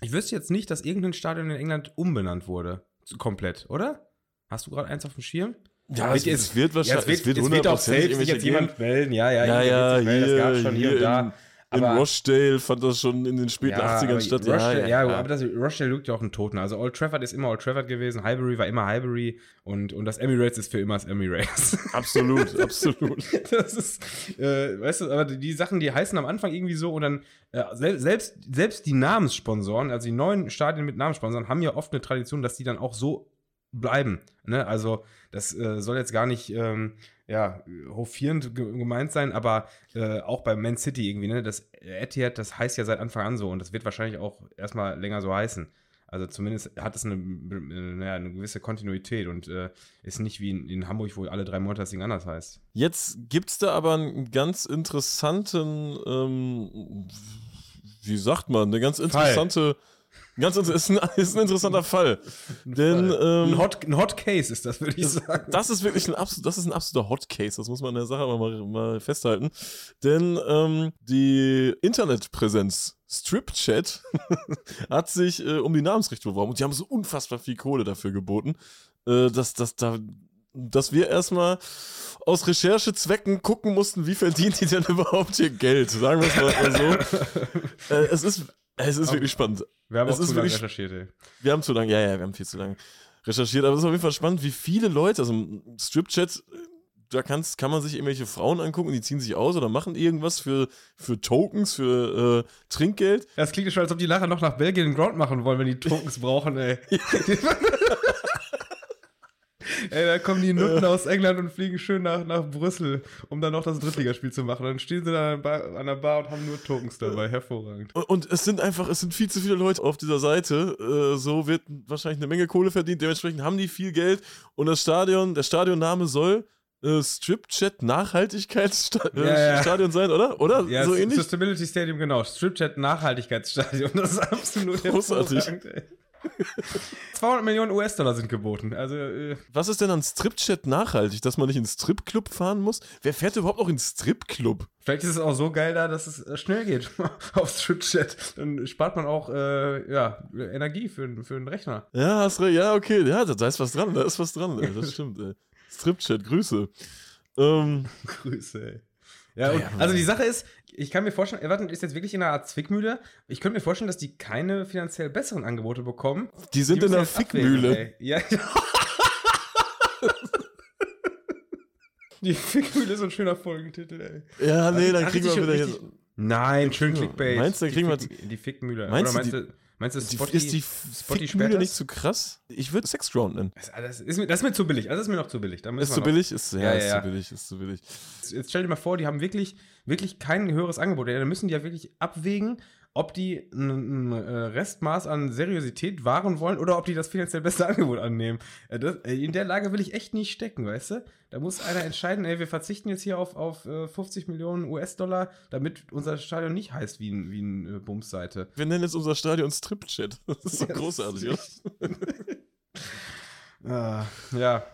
[SPEAKER 1] Ich wüsste jetzt nicht, dass irgendein Stadion in England umbenannt wurde. Komplett, oder? Hast du gerade eins auf dem Schirm?
[SPEAKER 2] Ja, es, es wird wahrscheinlich,
[SPEAKER 1] Ja, es wird, es wird auch selbst sich jetzt jemand melden. Ja, ja,
[SPEAKER 2] Ja, ja,
[SPEAKER 1] wird melden.
[SPEAKER 2] hier,
[SPEAKER 1] das gab schon hier, und da.
[SPEAKER 2] In, Rochdale fand das schon in den späten
[SPEAKER 1] Ja,
[SPEAKER 2] 80ern
[SPEAKER 1] aber
[SPEAKER 2] statt.
[SPEAKER 1] Rochdale, ja, aber das, Rochdale lügt ja auch einen Toten. Also Old Trafford ist immer Old Trafford gewesen, Highbury war immer Highbury und, und das Emirates ist für immer das Emirates.
[SPEAKER 2] absolut, absolut.
[SPEAKER 1] das ist, äh, weißt du, aber die, Sachen, die heißen am Anfang irgendwie so und dann äh, sel selbst, selbst die Namenssponsoren, also die neuen Stadien mit Namenssponsoren, haben ja oft eine Tradition, dass die dann auch so bleiben. Ne? Also das äh, soll jetzt gar nicht ähm, ja, hofierend ge- gemeint sein, aber äh, auch bei Man City irgendwie, ne? Das Etihad, das heißt ja seit Anfang an so und das wird wahrscheinlich auch erstmal länger so heißen. Also zumindest hat es eine, naja, eine gewisse Kontinuität und äh, ist nicht wie in, in Hamburg, wo alle drei Monate das Ding anders heißt.
[SPEAKER 2] Jetzt gibt es da aber einen ganz interessanten, ähm, wie sagt man, eine ganz interessante, ganz ist, ein, ist ein interessanter Fall. Denn
[SPEAKER 1] ein,
[SPEAKER 2] ähm,
[SPEAKER 1] Hot, ein Hot Case ist das, würde ich sagen.
[SPEAKER 2] das ist wirklich ein, absolut, das ist ein absoluter Hot Case, das muss man in der Sache aber mal, mal festhalten. Denn ähm, die Internetpräsenz StripChat hat sich äh, um die Namensrechte beworben und die haben so unfassbar viel Kohle dafür geboten, äh, dass, dass, da, dass wir erstmal aus Recherchezwecken gucken mussten, wie verdienen die denn überhaupt ihr Geld. Sagen wir es mal so. äh, es ist, es ist wirklich spannend.
[SPEAKER 1] Wir haben
[SPEAKER 2] Es
[SPEAKER 1] auch zu lange recherchiert, ey.
[SPEAKER 2] Wir haben zu lange, ja, ja, wir haben viel zu lange recherchiert, aber es ist auf jeden Fall spannend, wie viele Leute, also im Stripchat, da kann's, kann man sich irgendwelche Frauen angucken, die ziehen sich aus oder machen irgendwas für, für Tokens, für äh, Trinkgeld.
[SPEAKER 1] Das klingt schon, als ob die nachher noch nach Belgien Ground machen wollen, wenn die Tokens brauchen, ey. ey, da kommen die Nutten aus England und fliegen schön nach, nach Brüssel, um dann noch das Drittligaspiel zu machen. Dann stehen sie da an der Bar, und haben nur Tokens dabei. Hervorragend.
[SPEAKER 2] Und, und es sind einfach, es sind viel zu viele Leute auf dieser Seite. Äh, so wird wahrscheinlich eine Menge Kohle verdient. Dementsprechend haben die viel Geld. Und das Stadion, der Stadionname soll äh, Stripchat Nachhaltigkeitsstadion
[SPEAKER 1] Ja, ja.
[SPEAKER 2] Stadion sein, oder? Oder?
[SPEAKER 1] Ja,
[SPEAKER 2] so ähnlich?
[SPEAKER 1] Sustainability Stadium, genau. Stripchat Nachhaltigkeitsstadion. Das ist absolut
[SPEAKER 2] Großartig.
[SPEAKER 1] Hervorragend, ey. 200 Millionen US-Dollar sind geboten. Also, äh,
[SPEAKER 2] Was ist denn an Stripchat nachhaltig, dass man nicht in Stripclub fahren muss? Wer fährt überhaupt noch in Stripclub?
[SPEAKER 1] Vielleicht ist es auch so geil da, dass es äh, schnell geht auf Stripchat. Dann spart man auch äh, ja, Energie für, für einen Rechner.
[SPEAKER 2] Ja, hast recht. Ja, okay. Ja, da, ist was dran. Da ist was dran. Ey. Das stimmt. Ey. Stripchat, Grüße. Ähm,
[SPEAKER 1] Grüße, ey. Ja, und, also die Sache ist, ich kann mir vorstellen, Everton ist jetzt wirklich in einer Art Zwickmühle. Ich könnte mir vorstellen, dass die keine finanziell besseren Angebote bekommen.
[SPEAKER 2] die sind
[SPEAKER 1] Die
[SPEAKER 2] in
[SPEAKER 1] abwägen,
[SPEAKER 2] Fickmühle.
[SPEAKER 1] Ja. Die Fickmühle ist so ein schöner Folgentitel, ey.
[SPEAKER 2] Ja, nee, dann
[SPEAKER 1] Hat
[SPEAKER 2] kriegen wir wieder
[SPEAKER 1] richtig-
[SPEAKER 2] hier.
[SPEAKER 1] Nein, schön
[SPEAKER 2] wir-
[SPEAKER 1] Clickbait.
[SPEAKER 2] Meinst du, dann kriegen wir-
[SPEAKER 1] die, Fick, die Fickmühle.
[SPEAKER 2] Meinst
[SPEAKER 1] Oder
[SPEAKER 2] du,
[SPEAKER 1] meinst du, meinst du
[SPEAKER 2] Die,
[SPEAKER 1] Spotty,
[SPEAKER 2] ist die
[SPEAKER 1] Spotty
[SPEAKER 2] Fickmühle nicht zu krass? Ich würde Sexground nennen.
[SPEAKER 1] Das, das, ist mir, das ist mir zu billig. Also das ist mir noch zu billig. Da
[SPEAKER 2] Ist zu
[SPEAKER 1] noch-
[SPEAKER 2] billig? Ist, ja,
[SPEAKER 1] Ja,
[SPEAKER 2] ist
[SPEAKER 1] ja, ja.
[SPEAKER 2] zu billig, ist zu billig.
[SPEAKER 1] Jetzt stell dir mal vor, die haben wirklich, wirklich kein höheres Angebot. Ja, dann müssen die ja wirklich abwägen, ob die ein, ein Restmaß an Seriosität wahren wollen oder ob die das finanziell beste Angebot annehmen. Äh, das, äh, in der Lage will ich echt nicht stecken, weißt du? Da muss einer entscheiden, ey, wir verzichten jetzt hier auf, auf 50 äh, Millionen US-Dollar, damit unser Stadion nicht heißt wie ein, wie ein Bumsseite.
[SPEAKER 2] Wir nennen jetzt unser Stadion Stripchat. Das ist so ja, großartig, oder?
[SPEAKER 1] ah, ja.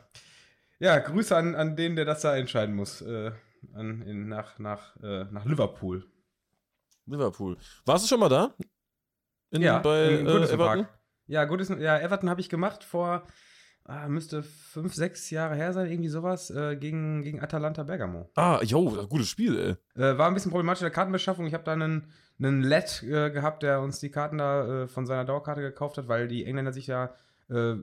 [SPEAKER 1] Ja, Grüße an, an den, der das da entscheiden muss. Äh, an, in, nach, nach, äh, nach Liverpool.
[SPEAKER 2] Liverpool. Warst du schon mal da?
[SPEAKER 1] In, ja, bei in, in äh, Everton? Ja, gutes, ja, Everton habe ich gemacht vor, ah, müsste fünf, sechs Jahre her sein, irgendwie sowas, äh, gegen, gegen Atalanta Bergamo.
[SPEAKER 2] Ah, jo, gutes Spiel, ey.
[SPEAKER 1] Äh, war ein bisschen problematisch in der Kartenbeschaffung. Ich habe da einen, einen Led äh, gehabt, der uns die Karten da äh, von seiner Dauerkarte gekauft hat, weil die Engländer sich ja äh,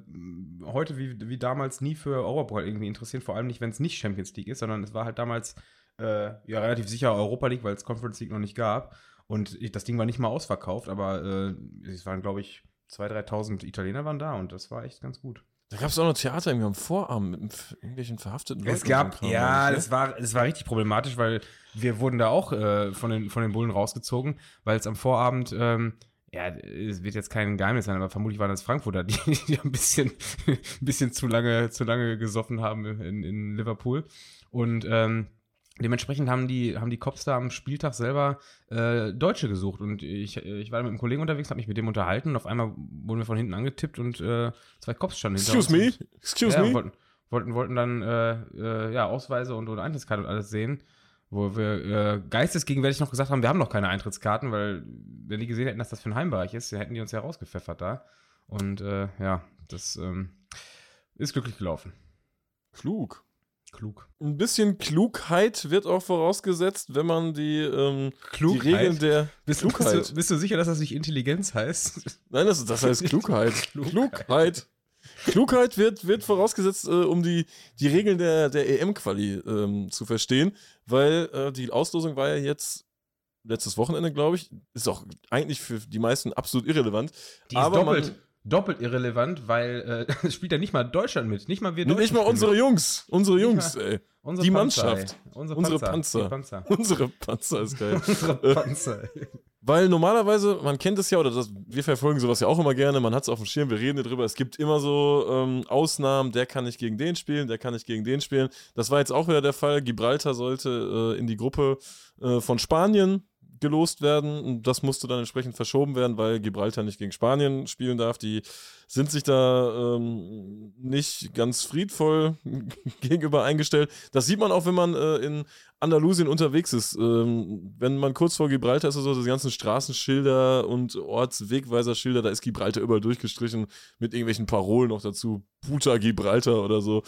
[SPEAKER 1] heute wie, wie damals nie für Europapokal irgendwie interessieren, vor allem nicht, wenn es nicht Champions League ist, sondern es war halt damals äh, ja relativ sicher Europa League, weil es Conference League noch nicht gab. Und ich, das Ding war nicht mal ausverkauft, aber äh, es waren, glaube ich, 2.000, 3.000 Italiener waren da und das war echt ganz gut.
[SPEAKER 2] Da gab es auch noch Theater irgendwie am Vorabend mit irgendwelchen verhafteten
[SPEAKER 1] Leuten. Es gab, ja, das war, das war richtig problematisch, weil wir wurden da auch äh, von, den, von den Bullen rausgezogen, weil es am Vorabend ähm, ja, es wird jetzt kein Geheimnis sein, aber vermutlich waren das Frankfurter, die, die ein bisschen, ein bisschen zu lange, zu lange gesoffen haben in, in Liverpool. Und ähm, dementsprechend haben die, haben die Cops da am Spieltag selber äh, Deutsche gesucht. Und ich, ich war mit einem Kollegen unterwegs, habe mich mit dem unterhalten und auf einmal wurden wir von hinten angetippt und äh, zwei Cops standen
[SPEAKER 2] hinter Excuse uns. me? Excuse ja, me?
[SPEAKER 1] Wollten, wollten, wollten dann äh, äh, ja, Ausweise und, und Eintrittskarte und alles sehen wo wir äh, geistesgegenwärtig noch gesagt haben, wir haben noch keine Eintrittskarten, weil wenn die gesehen hätten, dass das für ein Heimbereich ist, hätten die uns ja rausgepfeffert da. Und äh, ja, das ähm, ist glücklich gelaufen.
[SPEAKER 2] Klug.
[SPEAKER 1] Klug.
[SPEAKER 2] Ein bisschen Klugheit wird auch vorausgesetzt, wenn man die, ähm, die Regeln der
[SPEAKER 1] bist, Klugheit. Bist du, bist du, sicher, dass das nicht Intelligenz heißt?
[SPEAKER 2] Nein, das, das heißt Klugheit. Klugheit. Klugheit. Klugheit wird, wird vorausgesetzt, äh, um die, die Regeln der, der EM-Quali ähm, zu verstehen, weil äh, die Auslosung war ja jetzt letztes Wochenende, glaube ich. Ist auch eigentlich für die meisten absolut irrelevant.
[SPEAKER 1] Die ist aber doppelt. Man, doppelt irrelevant, weil äh, spielt ja nicht mal Deutschland mit. Nicht mal wir
[SPEAKER 2] Deutschen. Nicht mal unsere Jungs. Unsere Jungs, ey. Unsere die Panzer, Mannschaft.
[SPEAKER 1] Unsere Panzer. Unsere Panzer.
[SPEAKER 2] Panzer. Unsere Panzer ist geil. unsere Panzer. Weil normalerweise, man kennt es ja, oder das, wir verfolgen sowas ja auch immer gerne, man hat es auf dem Schirm, wir reden darüber, es gibt immer so ähm, Ausnahmen, der kann nicht gegen den spielen, der kann nicht gegen den spielen. Das war jetzt auch wieder der Fall. Gibraltar sollte äh, in die Gruppe äh, von Spanien gelost werden. Das musste dann entsprechend verschoben werden, weil Gibraltar nicht gegen Spanien spielen darf. Die sind sich da ähm, nicht ganz friedvoll gegenüber eingestellt. Das sieht man auch, wenn man äh, in Andalusien unterwegs ist. Ähm, wenn man kurz vor Gibraltar ist, also die ganzen Straßenschilder und Ortswegweiserschilder, da ist Gibraltar überall durchgestrichen mit irgendwelchen Parolen noch dazu. Puta Gibraltar oder so.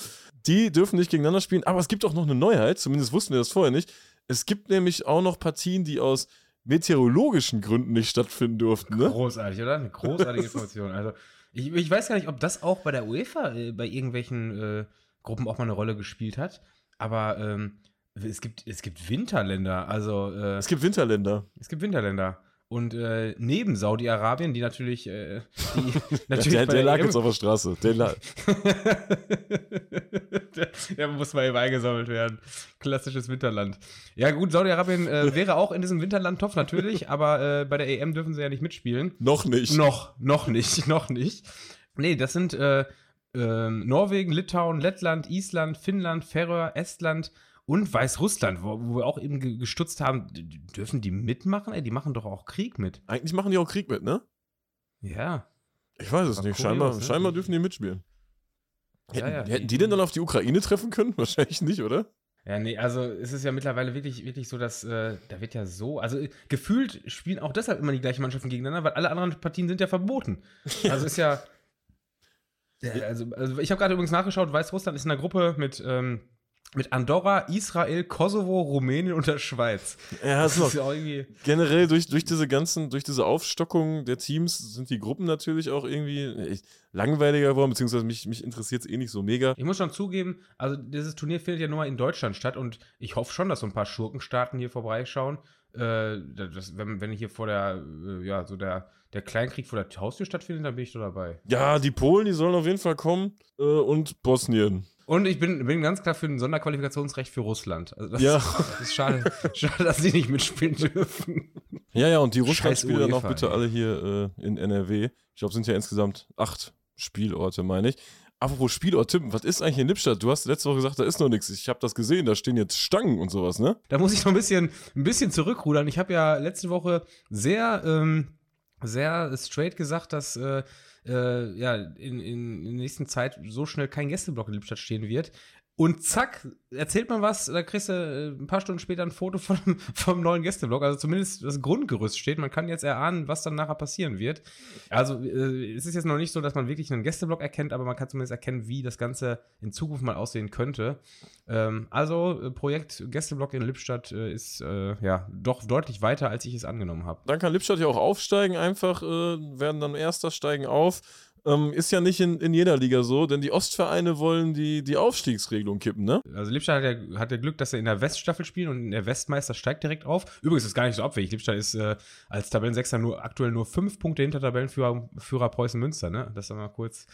[SPEAKER 2] Die dürfen nicht gegeneinander spielen, aber es gibt auch noch eine Neuheit, zumindest wussten wir das vorher nicht. Es gibt nämlich auch noch Partien, die aus meteorologischen Gründen nicht stattfinden durften. Ne?
[SPEAKER 1] Großartig, oder? Eine großartige Information. Also, ich, ich, weiß gar nicht, ob das auch bei der UEFA äh, bei irgendwelchen äh, Gruppen auch mal eine Rolle gespielt hat. Aber ähm, es, gibt, es gibt Winterländer. Also, äh,
[SPEAKER 2] es gibt Winterländer.
[SPEAKER 1] Es gibt Winterländer. Und äh, neben Saudi-Arabien, die natürlich, äh, die
[SPEAKER 2] natürlich der, der lag jetzt auf der Straße. Der,
[SPEAKER 1] der, der, muss mal eben eingesammelt werden. Klassisches Winterland. Ja gut, Saudi-Arabien äh, wäre auch in diesem Winterland-Topf natürlich, aber äh, bei der EM dürfen sie ja nicht mitspielen.
[SPEAKER 2] Noch nicht.
[SPEAKER 1] Noch, noch nicht, noch nicht. Nee, das sind äh, ähm, Norwegen, Litauen, Lettland, Island, Finnland, Färöer, Estland, und Weißrussland, wo, wo wir auch eben gestutzt haben, dürfen die mitmachen? Ey, die machen doch auch Krieg mit.
[SPEAKER 2] Eigentlich machen die auch Krieg mit, ne?
[SPEAKER 1] Ja.
[SPEAKER 2] Ich weiß es nicht. Scheinbar, ne? scheinbar dürfen die mitspielen. Hätten, ja, ja. hätten die denn dann auf die Ukraine treffen können? Wahrscheinlich nicht, oder?
[SPEAKER 1] Ja, nee, also es ist ja mittlerweile wirklich, wirklich so, dass äh, da wird ja so, also gefühlt spielen auch deshalb immer die gleichen Mannschaften gegeneinander, weil alle anderen Partien sind ja verboten. Also ist ja, ja also, also ich habe gerade übrigens nachgeschaut, Weißrussland ist in einer Gruppe mit ähm, mit Andorra, Israel, Kosovo, Rumänien und der Schweiz.
[SPEAKER 2] Ja, das ist ja irgendwie generell durch, durch diese ganzen, durch diese Aufstockung der Teams sind die Gruppen natürlich auch irgendwie langweiliger geworden, beziehungsweise mich, mich interessiert es eh nicht so mega.
[SPEAKER 1] Ich muss schon zugeben, also dieses Turnier findet ja nur mal in Deutschland statt und ich hoffe schon, dass so ein paar Schurkenstaaten hier vorbeischauen. Äh, das, wenn, wenn hier vor der, äh, ja, so der, der Kleinkrieg vor der Haustür stattfindet, dann bin ich da dabei.
[SPEAKER 2] Ja, die Polen, die sollen auf jeden Fall kommen äh, und Bosnien.
[SPEAKER 1] Und ich bin, bin ganz klar für ein Sonderqualifikationsrecht für Russland.
[SPEAKER 2] Also das, ja.
[SPEAKER 1] ist, ist schade, schade, dass sie nicht mitspielen dürfen.
[SPEAKER 2] Ja, ja, und die Russland-Spiele dann auch bitte ey. alle hier äh, in NRW. Ich glaube, sind ja insgesamt acht Spielorte, meine ich. Apropos Spielort, Tim, was ist eigentlich in Lippstadt? Du hast letzte Woche gesagt, da ist noch nichts. Ich habe das gesehen, da stehen jetzt Stangen und sowas, ne?
[SPEAKER 1] Da muss ich noch ein bisschen, ein bisschen zurückrudern. Ich habe ja letzte Woche sehr, ähm, sehr straight gesagt, dass äh, äh, ja, in, in, in der nächsten Zeit so schnell kein Gästeblock in Lippstadt stehen wird. Und zack, erzählt man was, da kriegst du äh, ein paar Stunden später ein Foto von, vom neuen Gästeblog. Also zumindest das Grundgerüst steht. Man kann jetzt erahnen, was dann nachher passieren wird. Also äh, es ist jetzt noch nicht so, dass man wirklich einen Gästeblog erkennt, aber man kann zumindest erkennen, wie das Ganze in Zukunft mal aussehen könnte. Ähm, also äh, Projekt Gästeblog in Lippstadt äh, ist ja doch deutlich weiter, als ich es angenommen habe.
[SPEAKER 2] Dann kann Lippstadt ja auch aufsteigen, einfach werden dann Erster, steigen auf ähm, ist ja nicht in, in jeder Liga so, denn die Ostvereine wollen die, die Aufstiegsregelung kippen, ne?
[SPEAKER 1] Also Lippstadt hat ja, hat ja Glück, dass sie in der Weststaffel spielen und der Westmeister steigt direkt auf. Übrigens ist es gar nicht so abwegig. Lippstadt ist äh, als Tabellensechster nur aktuell nur fünf Punkte hinter Tabellenführer Führer Preußen Münster, ne? Das ist mal kurz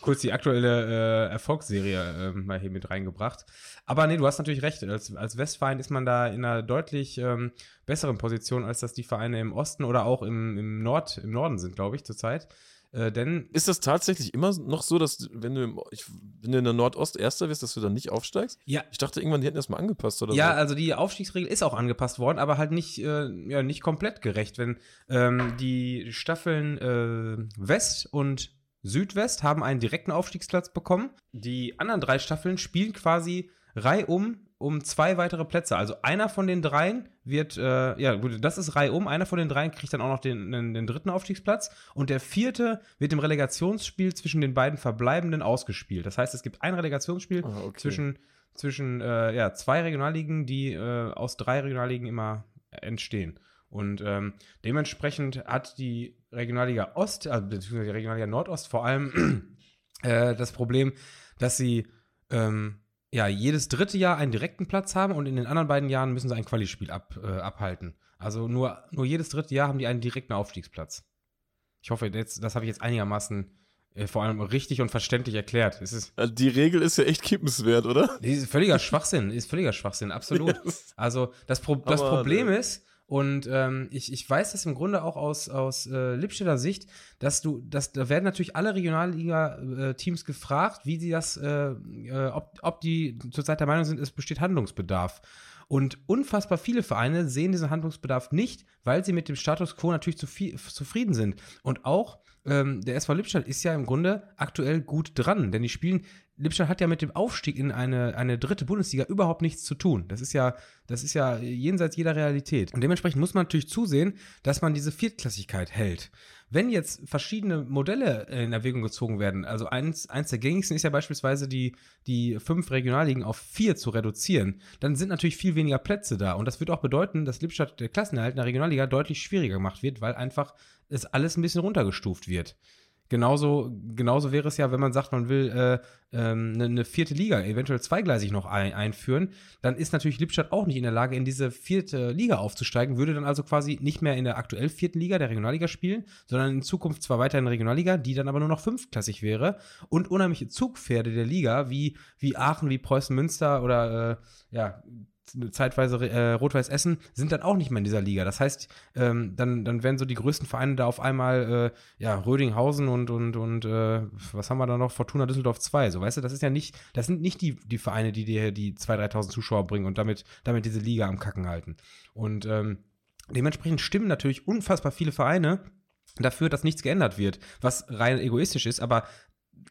[SPEAKER 1] kurz die aktuelle äh, Erfolgsserie äh, mal hier mit reingebracht. Aber nee, du hast natürlich recht. Als, als Westverein ist man da in einer deutlich ähm, besseren Position, als das die Vereine im Osten oder auch im, im, Nord, im Norden sind, glaube ich, zurzeit. Äh, denn
[SPEAKER 2] ist das tatsächlich immer noch so, dass wenn du, im, ich, wenn du in der Nordost Erster wirst, dass du dann nicht aufsteigst?
[SPEAKER 1] Ja.
[SPEAKER 2] Ich dachte irgendwann, die hätten das mal angepasst oder
[SPEAKER 1] ja,
[SPEAKER 2] so.
[SPEAKER 1] Ja, also die Aufstiegsregel ist auch angepasst worden, aber halt nicht, äh, ja, nicht komplett gerecht. Wenn ähm, die Staffeln äh, West und Südwest haben einen direkten Aufstiegsplatz bekommen. Die anderen drei Staffeln spielen quasi reihum um zwei weitere Plätze. Also einer von den dreien wird, äh, ja gut, das ist reihum, einer von den dreien kriegt dann auch noch den, den, den, dritten Aufstiegsplatz und der vierte wird im Relegationsspiel zwischen den beiden Verbleibenden ausgespielt. Das heißt, es gibt ein Relegationsspiel ah, okay. zwischen, zwischen äh, ja, zwei Regionalligen, die äh, aus drei Regionalligen immer entstehen. Und ähm, dementsprechend hat die Regionalliga Ost, also beziehungsweise die Regionalliga Nordost vor allem äh, das Problem, dass sie ähm, ja, jedes dritte Jahr einen direkten Platz haben und in den anderen beiden Jahren müssen sie ein Qualispiel ab, äh, abhalten. Also nur, nur jedes dritte Jahr haben die einen direkten Aufstiegsplatz. Ich hoffe, jetzt, das habe ich jetzt einigermaßen äh, vor allem richtig und verständlich erklärt. Es ist,
[SPEAKER 2] die Regel ist ja echt kippenswert, oder?
[SPEAKER 1] Ist völliger Schwachsinn, ist völliger Schwachsinn, absolut. Yes. Also das, Pro das Problem äh, ist, und ähm, ich, ich weiß das im Grunde auch aus, aus äh, Lippstädter Sicht, dass du, dass da werden natürlich alle Regionalliga-Teams gefragt, wie sie das, äh, äh, ob, ob die zurzeit der Meinung sind, es besteht Handlungsbedarf. Und unfassbar viele Vereine sehen diesen Handlungsbedarf nicht, weil sie mit dem Status quo natürlich zu viel, zufrieden sind. Und auch ähm, der SV Lippstadt ist ja im Grunde aktuell gut dran, denn die spielen Lippstadt hat ja mit dem Aufstieg in eine, eine dritte Bundesliga überhaupt nichts zu tun. Das ist ja, das ist ja jenseits jeder Realität. Und dementsprechend muss man natürlich zusehen, dass man diese Viertklassigkeit hält. Wenn jetzt verschiedene Modelle in Erwägung gezogen werden, also eins, eins der gängigsten ist ja beispielsweise die, die fünf Regionalligen auf vier zu reduzieren, dann sind natürlich viel weniger Plätze da. Und das wird auch bedeuten, dass Lippstadt der Klassenerhalt in der Regionalliga deutlich schwieriger gemacht wird, weil einfach es alles ein bisschen runtergestuft wird. Genauso, genauso wäre es ja, wenn man sagt, man will äh, ähm, eine, eine, vierte Liga, eventuell zweigleisig noch ein, einführen, dann ist natürlich Lippstadt auch nicht in der Lage, in diese vierte Liga aufzusteigen, würde dann also quasi nicht mehr in der aktuell vierten Liga, der Regionalliga spielen, sondern in Zukunft zwar weiter in der Regionalliga, die dann aber nur noch fünfklassig wäre und unheimliche Zugpferde der Liga, wie, wie Aachen, wie Preußen Münster oder äh, ja, zeitweise äh, Rot-Weiß Essen, sind dann auch nicht mehr in dieser Liga. Das heißt, ähm, dann, dann werden so die größten Vereine da auf einmal, äh, ja, Rödinghausen und, und, und äh, was haben wir da noch? Fortuna Düsseldorf 2. So, weißt du, das ist ja nicht, das sind nicht die, die Vereine, die dir die 2.000, 3.000 Zuschauer bringen und damit, damit diese Liga am Kacken halten. Und ähm, dementsprechend stimmen natürlich unfassbar viele Vereine dafür, dass nichts geändert wird, was rein egoistisch ist, aber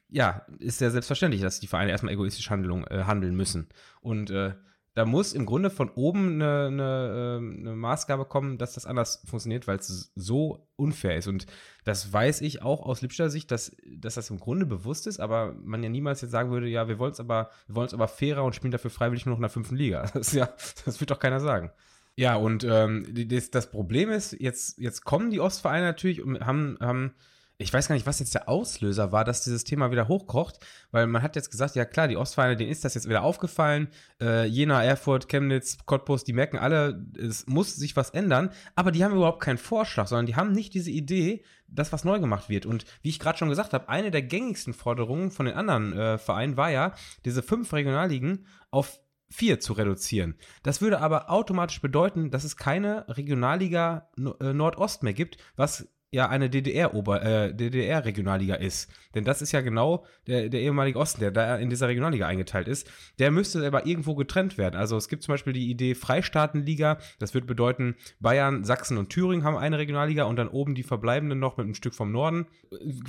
[SPEAKER 1] ja, ist ja selbstverständlich, dass die Vereine erstmal egoistisch Handlung, äh, handeln müssen. Und äh, da muss im Grunde von oben eine, eine, ähm, eine Maßgabe kommen, dass das anders funktioniert, weil es so unfair ist. Und das weiß ich auch aus Lippstadt Sicht, dass, dass das im Grunde bewusst ist, aber man ja niemals jetzt sagen würde, ja, wir wollen es aber, wir wollen es aber fairer und spielen dafür freiwillig nur noch in der fünften Liga. Das ja, das wird doch keiner sagen. Ja, und ähm, das, das Problem ist, jetzt, jetzt kommen die Ostvereine natürlich und haben, haben ich weiß gar nicht, was jetzt der Auslöser war, dass dieses Thema wieder hochkocht, weil man hat jetzt gesagt, ja klar, die Ostvereine, denen ist das jetzt wieder aufgefallen. Äh, Jena, Erfurt, Chemnitz, Cottbus, die merken alle, es muss sich was ändern, aber die haben überhaupt keinen Vorschlag, sondern die haben nicht diese Idee, dass was neu gemacht wird. Und wie ich gerade schon gesagt habe, eine der gängigsten Forderungen von den anderen äh, Vereinen war ja, diese fünf Regionalligen auf vier zu reduzieren. Das würde aber automatisch bedeuten, dass es keine Regionalliga äh, Nordost mehr gibt, was ja eine DDR-Ober, äh, DDR-Regionalliga ist. Denn das ist ja genau der, der ehemalige Osten, der da in dieser Regionalliga eingeteilt ist. Der müsste aber irgendwo getrennt werden. Also es gibt zum Beispiel die Idee Freistaatenliga. Das würde bedeuten, Bayern, Sachsen und Thüringen haben eine Regionalliga und dann oben die verbleibenden noch mit einem Stück vom Norden.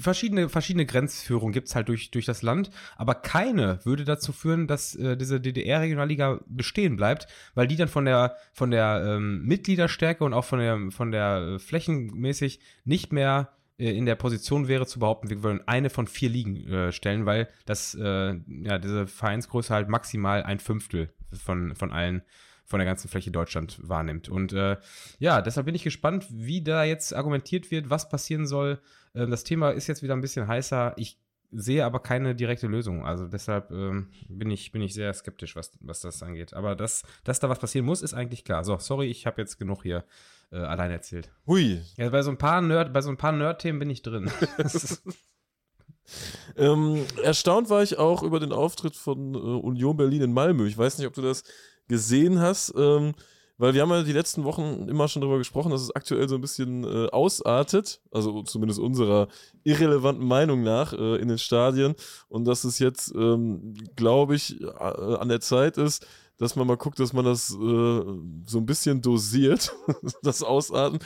[SPEAKER 1] Verschiedene, verschiedene Grenzführungen gibt es halt durch, durch das Land. Aber keine würde dazu führen, dass äh, diese DDR-Regionalliga bestehen bleibt, weil die dann von der, von der ähm, Mitgliederstärke und auch von der, von der äh, flächenmäßig nicht mehr äh, in der Position wäre zu behaupten, wir wollen eine von vier Ligen äh, stellen, weil das, äh, ja, diese Vereinsgröße halt maximal ein Fünftel von, von allen, von der ganzen Fläche Deutschland wahrnimmt. Und äh, ja, deshalb bin ich gespannt, wie da jetzt argumentiert wird, was passieren soll. Ähm, das Thema ist jetzt wieder ein bisschen heißer. Ich sehe aber keine direkte Lösung. Also deshalb ähm, bin, ich, bin ich sehr skeptisch, was, was das angeht. Aber dass, dass da was passieren muss, ist eigentlich klar. So, sorry, ich habe jetzt genug hier äh, allein erzählt.
[SPEAKER 2] Hui.
[SPEAKER 1] Ja, bei so ein paar Nerd, bei so ein paar Nerd-Themen bin ich drin.
[SPEAKER 2] ähm, erstaunt war ich auch über den Auftritt von äh, Union Berlin in Malmö. Ich weiß nicht, ob du das gesehen hast. Ähm, weil wir haben ja die letzten Wochen immer schon darüber gesprochen, dass es aktuell so ein bisschen äh, ausartet, also zumindest unserer irrelevanten Meinung nach äh, in den Stadien und dass es jetzt, ähm, glaube ich, äh, an der Zeit ist, dass man mal guckt, dass man das äh, so ein bisschen dosiert, das Ausarten.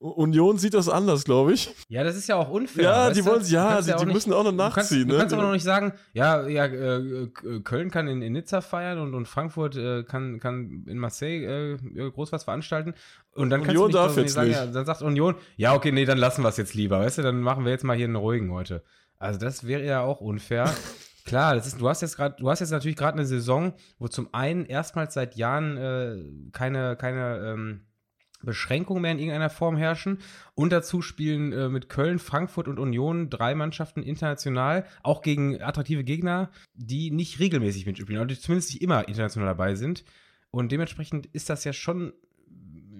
[SPEAKER 2] Union sieht das anders, glaube ich.
[SPEAKER 1] Ja, das ist ja auch unfair.
[SPEAKER 2] Ja, die wollen ja, die, ja die nicht, müssen auch noch nachziehen.
[SPEAKER 1] Du kannst, ne? du kannst aber noch nicht sagen, ja, ja, äh, Köln kann in, in, Nizza feiern und, und Frankfurt äh, kann, kann in Marseille äh, groß was veranstalten. Und dann
[SPEAKER 2] Union
[SPEAKER 1] kannst
[SPEAKER 2] du nicht, darf jetzt
[SPEAKER 1] sagen,
[SPEAKER 2] nicht.
[SPEAKER 1] Ja, dann sagt Union, ja, okay, nee, dann lassen wir es jetzt lieber, weißt du, dann machen wir jetzt mal hier einen ruhigen heute. Also das wäre ja auch unfair. Klar, das ist, du hast jetzt gerade, du hast jetzt natürlich gerade eine Saison, wo zum einen erstmals seit Jahren äh, keine, keine ähm, Beschränkungen mehr in irgendeiner Form herrschen. Und dazu spielen äh, mit Köln, Frankfurt und Union drei Mannschaften international, auch gegen attraktive Gegner, die nicht regelmäßig mitspielen, oder zumindest nicht immer international dabei sind. Und dementsprechend ist das ja schon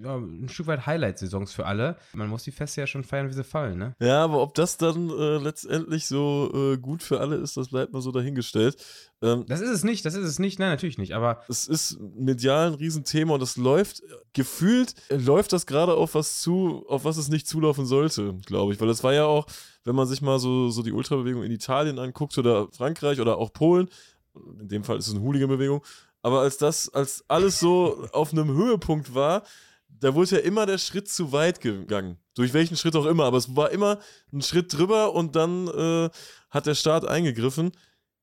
[SPEAKER 1] ja, ein Stück weit Highlight-Saisons für alle. Man muss die Feste ja schon feiern, wie sie fallen, ne?
[SPEAKER 2] Ja, aber ob das dann äh, letztendlich so äh, gut für alle ist, das bleibt mal so dahingestellt.
[SPEAKER 1] Ähm, das ist es nicht, das ist es nicht, nein, natürlich nicht, aber.
[SPEAKER 2] Es ist medial ein Riesenthema und es läuft, gefühlt läuft das gerade auf was zu, auf was es nicht zulaufen sollte, glaube ich. Weil das war ja auch, wenn man sich mal so, so die Ultrabewegung in Italien anguckt oder Frankreich oder auch Polen, in dem Fall ist es eine Hooligan-Bewegung, aber als das, als alles so auf einem Höhepunkt war, da wurde ja immer der Schritt zu weit gegangen. Durch welchen Schritt auch immer, aber es war immer ein Schritt drüber und dann äh, hat der Staat eingegriffen.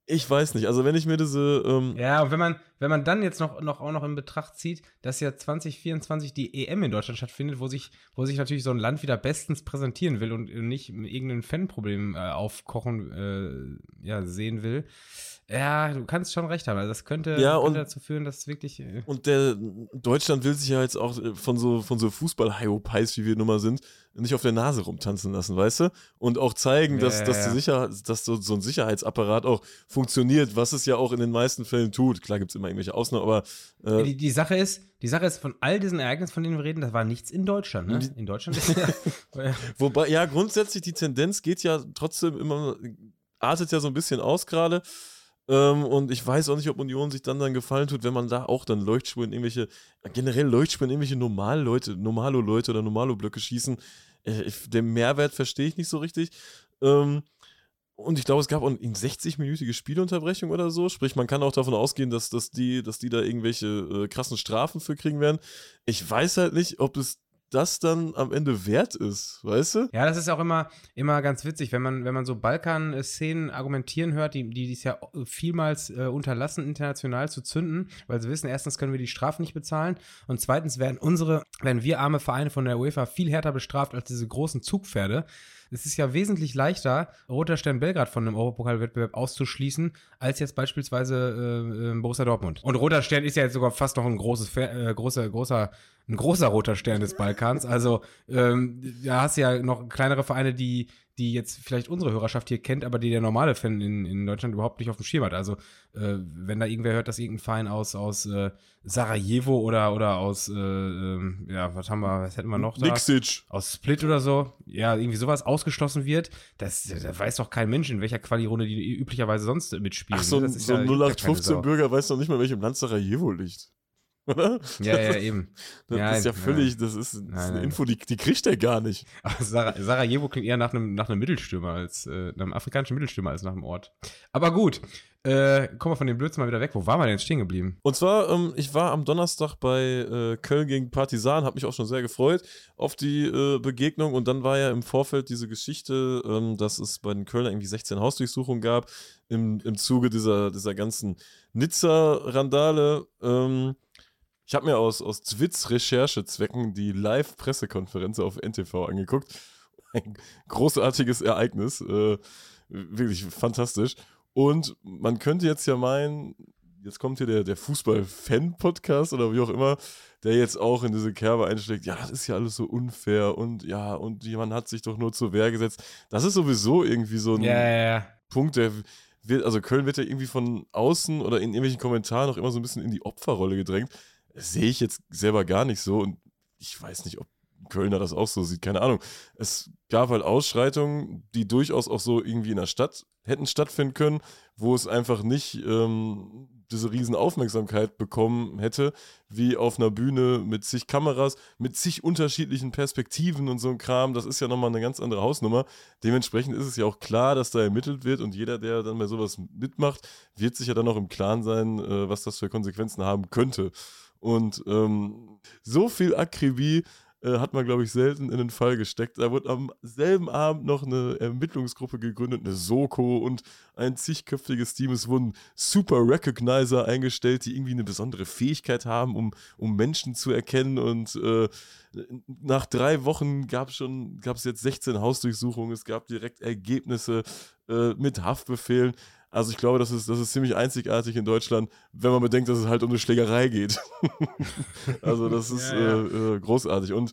[SPEAKER 2] Ich weiß nicht. Also wenn ich mir diese. Ähm
[SPEAKER 1] ja, und wenn man, wenn man dann jetzt noch, noch auch noch in Betracht zieht, dass ja 2024 die EM in Deutschland stattfindet, wo sich, wo sich natürlich so ein Land wieder bestens präsentieren will und nicht irgendein Fanproblem äh, aufkochen äh, ja, sehen will, ja, du kannst schon recht haben. Also das könnte,
[SPEAKER 2] ja,
[SPEAKER 1] könnte
[SPEAKER 2] und,
[SPEAKER 1] dazu führen, dass es wirklich.
[SPEAKER 2] Äh und der Deutschland will sich ja jetzt auch von so, von so Fußball-Hyopies, wie wir nun mal sind, nicht auf der Nase rumtanzen lassen, weißt du? Und auch zeigen, dass, ja, dass, die Sicherheit, dass so, so ein Sicherheitsapparat auch funktioniert, was es ja auch in den meisten Fällen tut. Klar gibt es immer irgendwelche Ausnahmen, aber.
[SPEAKER 1] Äh, die, die Sache ist, die Sache ist, von all diesen Ereignissen, von denen wir reden, das war nichts in Deutschland, ne? In Deutschland ist
[SPEAKER 2] ja. Wobei, ja, grundsätzlich die Tendenz geht ja trotzdem immer, artet ja so ein bisschen aus gerade. Ähm, und ich weiß auch nicht, ob Union sich dann dann gefallen tut, wenn man da auch dann Leuchtspuren, irgendwelche, generell Leuchtspuren, irgendwelche Normalo-Leute, Normalo-Leute oder Normalo-Blöcke schießen. Äh, ich, den Mehrwert verstehe ich nicht so richtig. Ähm, und ich glaube, es gab auch eine 60-minütige Spielunterbrechung oder so. Sprich, man kann auch davon ausgehen, dass, dass, die, dass die da irgendwelche äh, krassen Strafen für kriegen werden. Ich weiß halt nicht, ob es das dann am Ende wert ist, weißt du?
[SPEAKER 1] Ja, das ist auch immer, immer ganz witzig, wenn man, wenn man so Balkan-Szenen argumentieren hört, die, die dies ja vielmals äh, unterlassen, international zu zünden, weil sie wissen, erstens können wir die Strafen nicht bezahlen und zweitens werden unsere, werden wir arme Vereine von der UEFA viel härter bestraft als diese großen Zugpferde es ist ja wesentlich leichter, Roter Stern Belgrad von einem Europapokalwettbewerb auszuschließen, als jetzt beispielsweise äh, äh, Borussia Dortmund. Und Roter Stern ist ja jetzt sogar fast noch ein großes, äh, großer, großer, ein großer roter Stern des Balkans. Also ähm, da hast du ja noch kleinere Vereine, die die jetzt vielleicht unsere Hörerschaft hier kennt, aber die der normale Fan in, in Deutschland überhaupt nicht auf dem Schirm hat. Also, äh, wenn da irgendwer hört, dass irgendein Verein aus, aus äh, Sarajevo oder, oder aus, äh, ähm, ja, was haben wir, was hätten wir noch da?
[SPEAKER 2] Nixic.
[SPEAKER 1] Aus Split oder so, ja, irgendwie sowas ausgeschlossen wird, das, da weiß doch kein Mensch, in welcher Quali-Runde die üblicherweise sonst mitspielen.
[SPEAKER 2] Ach, so,
[SPEAKER 1] ne?
[SPEAKER 2] so ein
[SPEAKER 1] gibt ja keine
[SPEAKER 2] 0815-Bürger weiß noch nicht mal, in welchem Land Sarajevo liegt. Oder?
[SPEAKER 1] Ja, ja, eben.
[SPEAKER 2] Das
[SPEAKER 1] Nein,
[SPEAKER 2] ist ja völlig, das ist, das ist
[SPEAKER 1] Nein,
[SPEAKER 2] eine
[SPEAKER 1] nein.
[SPEAKER 2] Info, die, die kriegt er gar nicht.
[SPEAKER 1] Aber Sara Sarajevo klingt eher nach einem, nach einem Mittelstürmer als, äh, einem afrikanischen Mittelstürmer als nach einem Ort. Aber gut, äh, kommen wir von dem Blödsinn mal wieder weg. Wo waren wir denn jetzt stehen geblieben?
[SPEAKER 2] Und zwar, ähm, ich war am Donnerstag bei äh, Köln gegen Partisan, habe mich auch schon sehr gefreut auf die äh, Begegnung. Und dann war ja im Vorfeld diese Geschichte, ähm, dass es bei den Kölner irgendwie 16 Hausdurchsuchungen gab im, im Zuge dieser, dieser ganzen Nizza-Randale. Ähm, ich habe mir aus, aus Twitz-Recherchezwecken die Live-Pressekonferenz auf NTV angeguckt. Ein großartiges Ereignis. Äh, wirklich fantastisch. Und man könnte jetzt ja meinen, jetzt kommt hier der, der Fußball-Fan-Podcast oder wie auch immer, der jetzt auch in diese Kerbe einschlägt, ja, das ist ja alles so unfair und ja, und jemand hat sich doch nur zur Wehr gesetzt. Das ist sowieso irgendwie so ein
[SPEAKER 1] Ja, ja, ja.
[SPEAKER 2] Punkt, der wird, also Köln wird ja irgendwie von außen oder in irgendwelchen Kommentaren auch immer so ein bisschen in die Opferrolle gedrängt. Sehe ich jetzt selber gar nicht so und ich weiß nicht, ob Kölner das auch so sieht, keine Ahnung. Es gab halt Ausschreitungen, die durchaus auch so irgendwie in der Stadt hätten stattfinden können, wo es einfach nicht ähm, diese riesen Aufmerksamkeit bekommen hätte, wie auf einer Bühne mit zig Kameras, mit zig unterschiedlichen Perspektiven und so ein Kram. Das ist ja nochmal eine ganz andere Hausnummer. Dementsprechend ist es ja auch klar, dass da ermittelt wird und jeder, der dann bei sowas mitmacht, wird sich ja dann auch im Klaren sein, äh, was das für Konsequenzen haben könnte. Und ähm, so viel Akribie äh, hat man, glaube ich, selten in den Fall gesteckt. Da wurde am selben Abend noch eine Ermittlungsgruppe gegründet, eine Soko und ein zigköpfiges Team. Es wurden Super Recognizer eingestellt, die irgendwie eine besondere Fähigkeit haben, um, um Menschen zu erkennen. Und äh, nach drei Wochen gab es schon, gab es jetzt 16 Hausdurchsuchungen, es gab direkt Ergebnisse äh, mit Haftbefehlen. Also ich glaube, das ist, das ist ziemlich einzigartig in Deutschland, wenn man bedenkt, dass es halt um eine Schlägerei geht. also das ist
[SPEAKER 1] Ja, ja.
[SPEAKER 2] Äh, äh, großartig. Und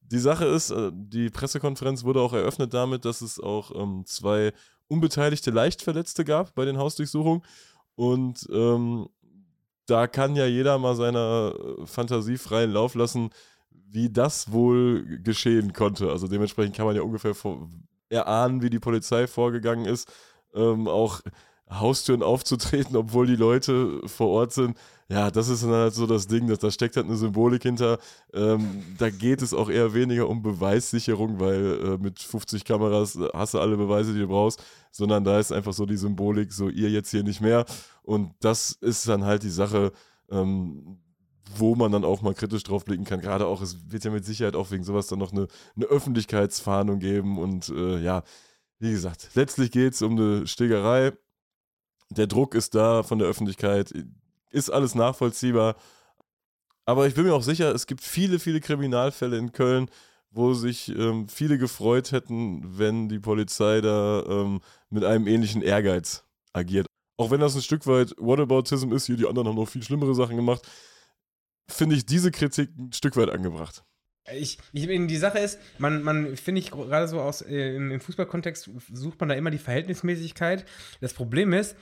[SPEAKER 2] die Sache ist, äh, die Pressekonferenz wurde auch eröffnet damit, dass es auch ähm, zwei unbeteiligte Leichtverletzte gab bei den Hausdurchsuchungen. Und ähm, da kann ja jeder mal seiner äh, Fantasie freien Lauf lassen, wie das wohl geschehen konnte. Also dementsprechend kann man ja ungefähr vor, erahnen, wie die Polizei vorgegangen ist, ähm, auch Haustüren aufzutreten, obwohl die Leute vor Ort sind. Ja, das ist dann halt so das Ding, dass da steckt halt eine Symbolik hinter. Ähm, da geht es auch eher weniger um Beweissicherung, weil äh, mit 50 Kameras äh, hast du alle Beweise, die du brauchst, sondern da ist einfach so die Symbolik, so ihr jetzt hier nicht mehr. Und das ist dann halt die Sache, ähm, wo man dann auch mal kritisch drauf blicken kann. Gerade auch, es wird ja mit Sicherheit auch wegen sowas dann noch eine, eine Öffentlichkeitsfahndung geben. Und äh, ja, wie gesagt, letztlich geht es um eine Stegerei. Der Druck ist da von der Öffentlichkeit, ist alles nachvollziehbar. Aber ich bin mir auch sicher, es gibt viele, viele Kriminalfälle in Köln, wo sich ähm, viele gefreut hätten, wenn die Polizei da ähm, mit einem ähnlichen Ehrgeiz agiert. Auch wenn das ein Stück weit Whataboutism ist, hier die anderen haben noch viel schlimmere Sachen gemacht, finde ich diese Kritik ein Stück weit angebracht.
[SPEAKER 1] Ich, ich die Sache ist, man, man finde ich gerade so aus äh, im, Fußballkontext sucht man da immer die Verhältnismäßigkeit. Das Problem ist,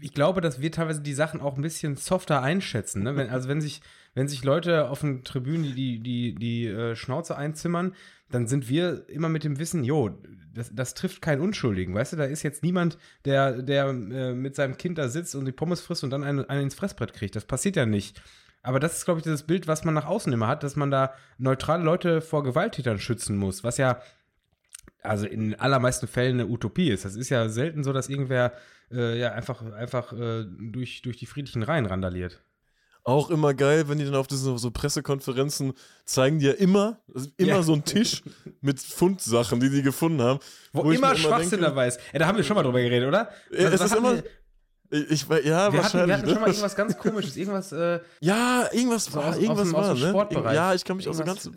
[SPEAKER 1] ich glaube, dass wir teilweise die Sachen auch ein bisschen softer einschätzen. Ne? Wenn, also wenn sich, wenn sich Leute auf den Tribünen die, die, die, die äh, Schnauze einzimmern, dann sind wir immer mit dem Wissen, jo, das, das trifft keinen Unschuldigen. Weißt du, da ist jetzt niemand, der, der äh, mit seinem Kind da sitzt und die Pommes frisst und dann einen, einen ins Fressbrett kriegt. Das passiert ja nicht. Aber das ist, glaube ich, das Bild, was man nach außen immer hat, dass man da neutrale Leute vor Gewalttätern schützen muss, was ja also in den allermeisten Fällen eine Utopie ist. Das ist ja selten so, dass irgendwer äh, ja einfach, einfach äh, durch, durch die friedlichen Reihen randaliert.
[SPEAKER 2] Auch immer geil, wenn die dann auf diesen so Pressekonferenzen zeigen, die ja immer, also immer
[SPEAKER 1] Ja.
[SPEAKER 2] so ein Tisch mit Fundsachen, die die gefunden haben.
[SPEAKER 1] Wo,
[SPEAKER 2] ich
[SPEAKER 1] immer Schwachsinn dabei ist. Ja, da haben wir schon mal drüber geredet, oder?
[SPEAKER 2] Ja,
[SPEAKER 1] Was-
[SPEAKER 2] es ist immer, ich, ich, ja,
[SPEAKER 1] wir hatten,
[SPEAKER 2] wahrscheinlich.
[SPEAKER 1] wir hatten schon mal
[SPEAKER 2] ne?
[SPEAKER 1] irgendwas ganz komisches, irgendwas, äh,
[SPEAKER 2] Ja, irgendwas
[SPEAKER 1] So
[SPEAKER 2] war,
[SPEAKER 1] aus-
[SPEAKER 2] irgendwas
[SPEAKER 1] aus aus
[SPEAKER 2] war, ne?
[SPEAKER 1] Sportbereich.
[SPEAKER 2] Ja, ich kann mich auch so
[SPEAKER 1] Irgendwas-
[SPEAKER 2] ganz,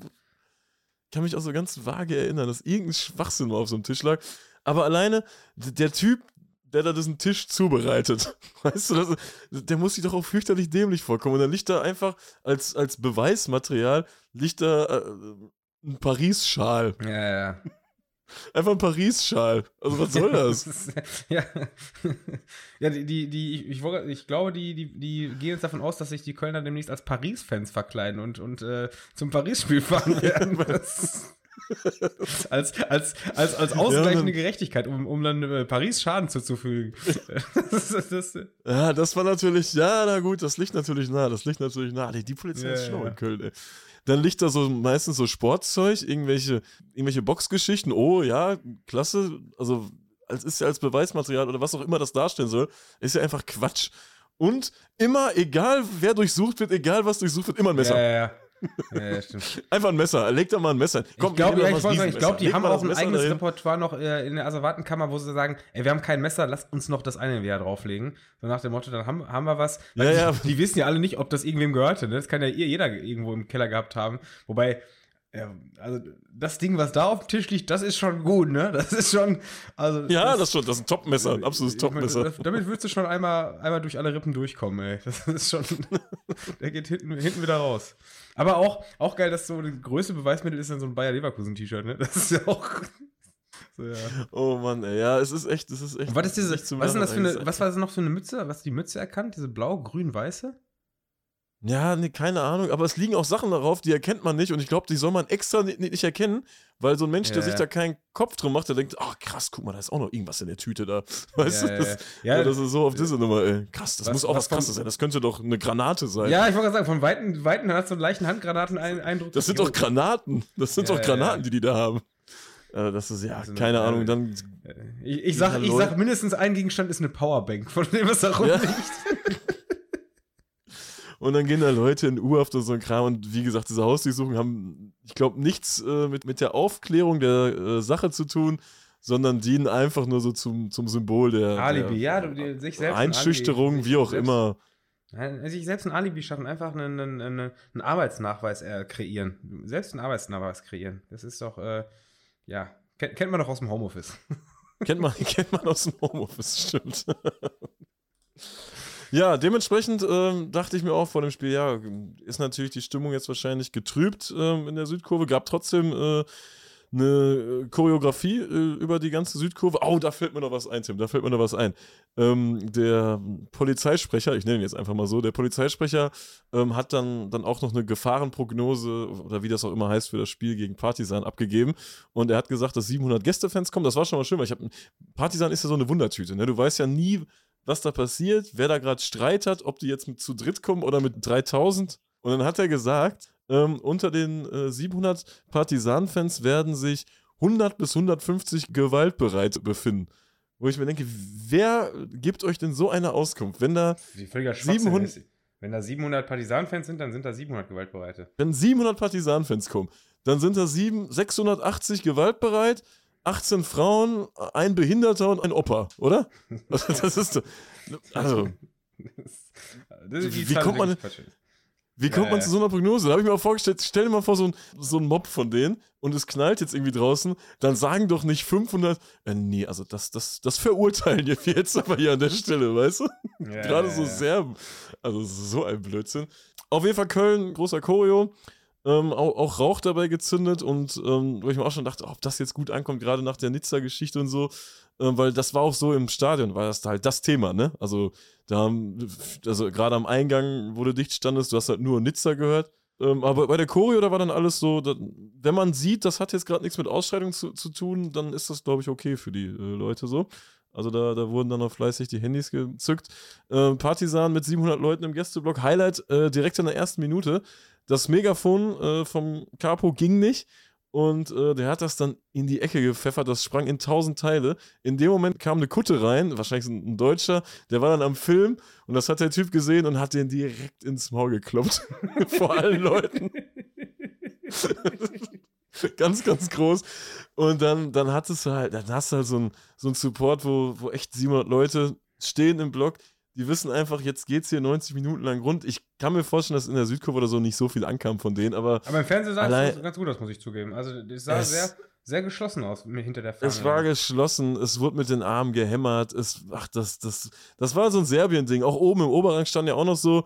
[SPEAKER 2] kann mich auch so ganz vage erinnern, dass irgendein Schwachsinn mal auf so einem Tisch lag. Aber alleine der Typ, der da diesen Tisch zubereitet, weißt du, das, der muss sich doch auch fürchterlich dämlich vorkommen. Und dann liegt da einfach als, als Beweismaterial liegt da äh, ein Paris-Schal.
[SPEAKER 1] ja, ja.
[SPEAKER 2] Einfach ein Paris-Schal. Also was soll das?
[SPEAKER 1] ja, ja die, die, die ich, ich, glaube, die, die, die gehen jetzt davon aus, dass sich die Kölner demnächst als Paris-Fans verkleiden und, und äh, zum Paris-Spiel fahren werden. Als, als, als, als ausgleichende
[SPEAKER 2] dann-
[SPEAKER 1] Gerechtigkeit, um, um dann äh, Paris Schaden zuzufügen. das, das, das,
[SPEAKER 2] Ja, das war natürlich, ja, na gut, das liegt natürlich nah, das liegt natürlich nah. Die, die Polizei
[SPEAKER 1] Ja,
[SPEAKER 2] ist schlau
[SPEAKER 1] ja.
[SPEAKER 2] in Köln, ey. Dann liegt da so meistens so Sportzeug, irgendwelche, irgendwelche Boxgeschichten. Oh ja, klasse. Also, als ist ja als Beweismaterial oder was auch immer das darstellen soll, ist ja einfach Quatsch. Und immer, egal wer durchsucht wird, egal was durchsucht wird, immer ein Messer.
[SPEAKER 1] Ja, ja, ja. Ja, stimmt.
[SPEAKER 2] Einfach ein Messer. Leg da mal ein Messer. Komm,
[SPEAKER 1] ich glaube, ja, ich, sagen, ich glaube, die haben
[SPEAKER 2] Leg mal
[SPEAKER 1] auch ein eigenes
[SPEAKER 2] dahin.
[SPEAKER 1] Repertoire noch äh, in der Asservatenkammer, wo sie sagen, ey, wir haben kein Messer, lasst uns noch das eine wieder drauflegen. So nach dem Motto, dann haben, haben wir was.
[SPEAKER 2] Ja,
[SPEAKER 1] die, die wissen ja alle nicht, ob das irgendwem gehörte. Ne? Das kann ja ihr- jeder irgendwo im Keller gehabt haben. Wobei, ja, also das Ding, was da auf dem Tisch liegt, das ist schon gut, ne? Das ist schon, also
[SPEAKER 2] Ja, das schon, das ist ein Topmesser, ein absolutes
[SPEAKER 1] meine,
[SPEAKER 2] Topmesser.
[SPEAKER 1] das- Damit würdest du schon einmal, einmal durch alle Rippen durchkommen, ey. Das ist schon. der geht hinten, hinten wieder raus. Aber auch, auch geil, dass so das größte Beweismittel ist dann so ein Bayer Leverkusen-T-Shirt, ne? Das ist ja auch. So, ja.
[SPEAKER 2] Oh Mann, ey, ja, es ist echt, es ist echt.
[SPEAKER 1] Was ist diese, was denn das für eine, was war das noch für eine Mütze? Was die Mütze erkannt? Diese blau, grün, weiße?
[SPEAKER 2] Ja, nee, keine Ahnung, aber es liegen auch Sachen darauf, die erkennt man nicht und ich glaube, die soll man extra nicht, nicht erkennen, weil so ein Mensch, der
[SPEAKER 1] Ja,
[SPEAKER 2] sich
[SPEAKER 1] ja.
[SPEAKER 2] da keinen Kopf drum macht, der denkt, ach krass, guck mal, da ist auch noch irgendwas in der Tüte da. Weißt
[SPEAKER 1] ja,
[SPEAKER 2] du, das,
[SPEAKER 1] ja,
[SPEAKER 2] das ist so auf diese Nummer, ey. Krass, das
[SPEAKER 1] Was-
[SPEAKER 2] muss auch
[SPEAKER 1] was
[SPEAKER 2] was Krasses sein, das könnte doch eine Granate sein.
[SPEAKER 1] Ja, ich wollte gerade sagen, von Weitem, Weitem hat so einen leichten Handgranaten-Eindruck.
[SPEAKER 2] Das sind doch Granaten, das sind doch Granaten, die die da haben. Äh, das ist, ja,
[SPEAKER 1] Also,
[SPEAKER 2] keine
[SPEAKER 1] äh,
[SPEAKER 2] Ahnung, dann,
[SPEAKER 1] Ich, ich, sag, ich sag, mindestens ein Gegenstand ist eine Powerbank, von dem es da rumliegt.
[SPEAKER 2] Und dann gehen da Leute in U-Haft und so ein Kram und wie gesagt, diese Hausdurchsuchungen haben, ich glaube, nichts äh, mit, mit der Aufklärung der äh, Sache zu tun, sondern dienen einfach nur so zum, zum Symbol der,
[SPEAKER 1] Alibi,
[SPEAKER 2] der
[SPEAKER 1] ja, du, sich selbst ein
[SPEAKER 2] Einschüchterung,
[SPEAKER 1] Alibi,
[SPEAKER 2] wie auch
[SPEAKER 1] selbst,
[SPEAKER 2] immer.
[SPEAKER 1] Nein, sich selbst ein Alibi schaffen, einfach einen, einen, einen, einen Arbeitsnachweis äh, kreieren. Selbst einen Arbeitsnachweis kreieren. Das ist doch, äh, ja, kennt, kennt man doch aus dem Homeoffice.
[SPEAKER 2] Kennt man, kennt man aus dem Homeoffice, stimmt. Ja, dementsprechend ähm, dachte ich mir auch vor dem Spiel, ja, ist natürlich die Stimmung jetzt wahrscheinlich getrübt ähm, in der Südkurve. Gab trotzdem äh, eine äh, Choreografie äh, über die ganze Südkurve. Oh, da fällt mir noch was ein, Tim, da fällt mir noch was ein. Ähm, der Polizeisprecher, ich nenne ihn jetzt einfach mal so, der Polizeisprecher ähm, hat dann, dann auch noch eine Gefahrenprognose oder wie das auch immer heißt für das Spiel gegen Partisan abgegeben. Und er hat gesagt, dass 700 Gästefans kommen. Das war schon mal schön, weil ich habe. Partisan ist ja so eine Wundertüte. Ne? Du weißt ja nie, was da passiert, wer da gerade Streit hat, ob die jetzt mit zu dritt kommen oder mit 3000. Und dann hat er gesagt, ähm, unter den äh, 700 Partisan-Fans werden sich 100 bis 150 gewaltbereit befinden. Wo ich mir denke, wer gibt euch denn so eine Auskunft, wenn da
[SPEAKER 1] Wie völliger Schwachsinn
[SPEAKER 2] 700
[SPEAKER 1] ist. Wenn da 700 Partisan-Fans sind, dann sind da 700 Gewaltbereite.
[SPEAKER 2] Wenn 700 Partisan-Fans kommen, dann sind da sieben, 680 gewaltbereit, 18 Frauen, ein Behinderter und ein Opa, oder? Also, das ist doch- also,
[SPEAKER 1] Das ist
[SPEAKER 2] Wie kommt man- wie kommt man zu so einer Prognose? Da habe ich mir auch vorgestellt, stell dir mal vor, so ein, so ein Mob von denen und es knallt jetzt irgendwie draußen, dann sagen doch nicht 500, äh, nee, also das, das, das verurteilen wir jetzt aber hier an der Stelle, weißt du?
[SPEAKER 1] Ja,
[SPEAKER 2] Gerade so. Serben. Also so ein Blödsinn. Auf jeden Fall Köln, großer Choreo. Ähm, auch, auch Rauch dabei gezündet und ähm, wo ich mir auch schon dachte, ob das jetzt gut ankommt, gerade nach der Nizza-Geschichte und so, ähm, weil das war auch so im Stadion, war das halt das Thema, ne? Also da haben, also gerade am Eingang, wo du dicht standest, du hast halt nur Nizza gehört. Ähm, aber bei der Choreo, da war dann alles so, da, wenn man sieht, das hat jetzt gerade nichts mit Ausschreitung zu, zu tun, dann ist das, glaube ich, okay für die äh, Leute so. Also da, da wurden dann noch fleißig die Handys gezückt. Ähm, Partisan mit 700 Leuten im Gästeblock. Highlight äh, direkt in der ersten Minute. Das Megafon äh, vom Capo ging nicht und äh, der hat das dann in die Ecke gepfeffert. Das sprang in tausend Teile. In dem Moment kam eine Kutte rein, wahrscheinlich ein, ein Deutscher, der war dann am Film und das hat der Typ gesehen und hat den direkt ins Maul gekloppt. Vor allen Leuten. ganz, ganz groß. Und dann, dann hattest du halt, dann hast du halt so einen so einen Support, wo, wo echt 700 Leute stehen im Block. Die wissen einfach, jetzt geht's hier 90 Minuten lang rund. Ich kann mir vorstellen, dass in der Südkurve oder so nicht so viel ankam von denen, aber
[SPEAKER 1] Aber im Fernsehen sah es ganz gut aus, muss ich zugeben. Also, es sah
[SPEAKER 2] Es-
[SPEAKER 1] sehr, sehr geschlossen aus hinter der Fahne.
[SPEAKER 2] es war geschlossen, es wurde mit den Armen gehämmert. Es, ach, das, das, das war so ein Serbien-Ding. Auch oben im Oberrang standen ja auch noch so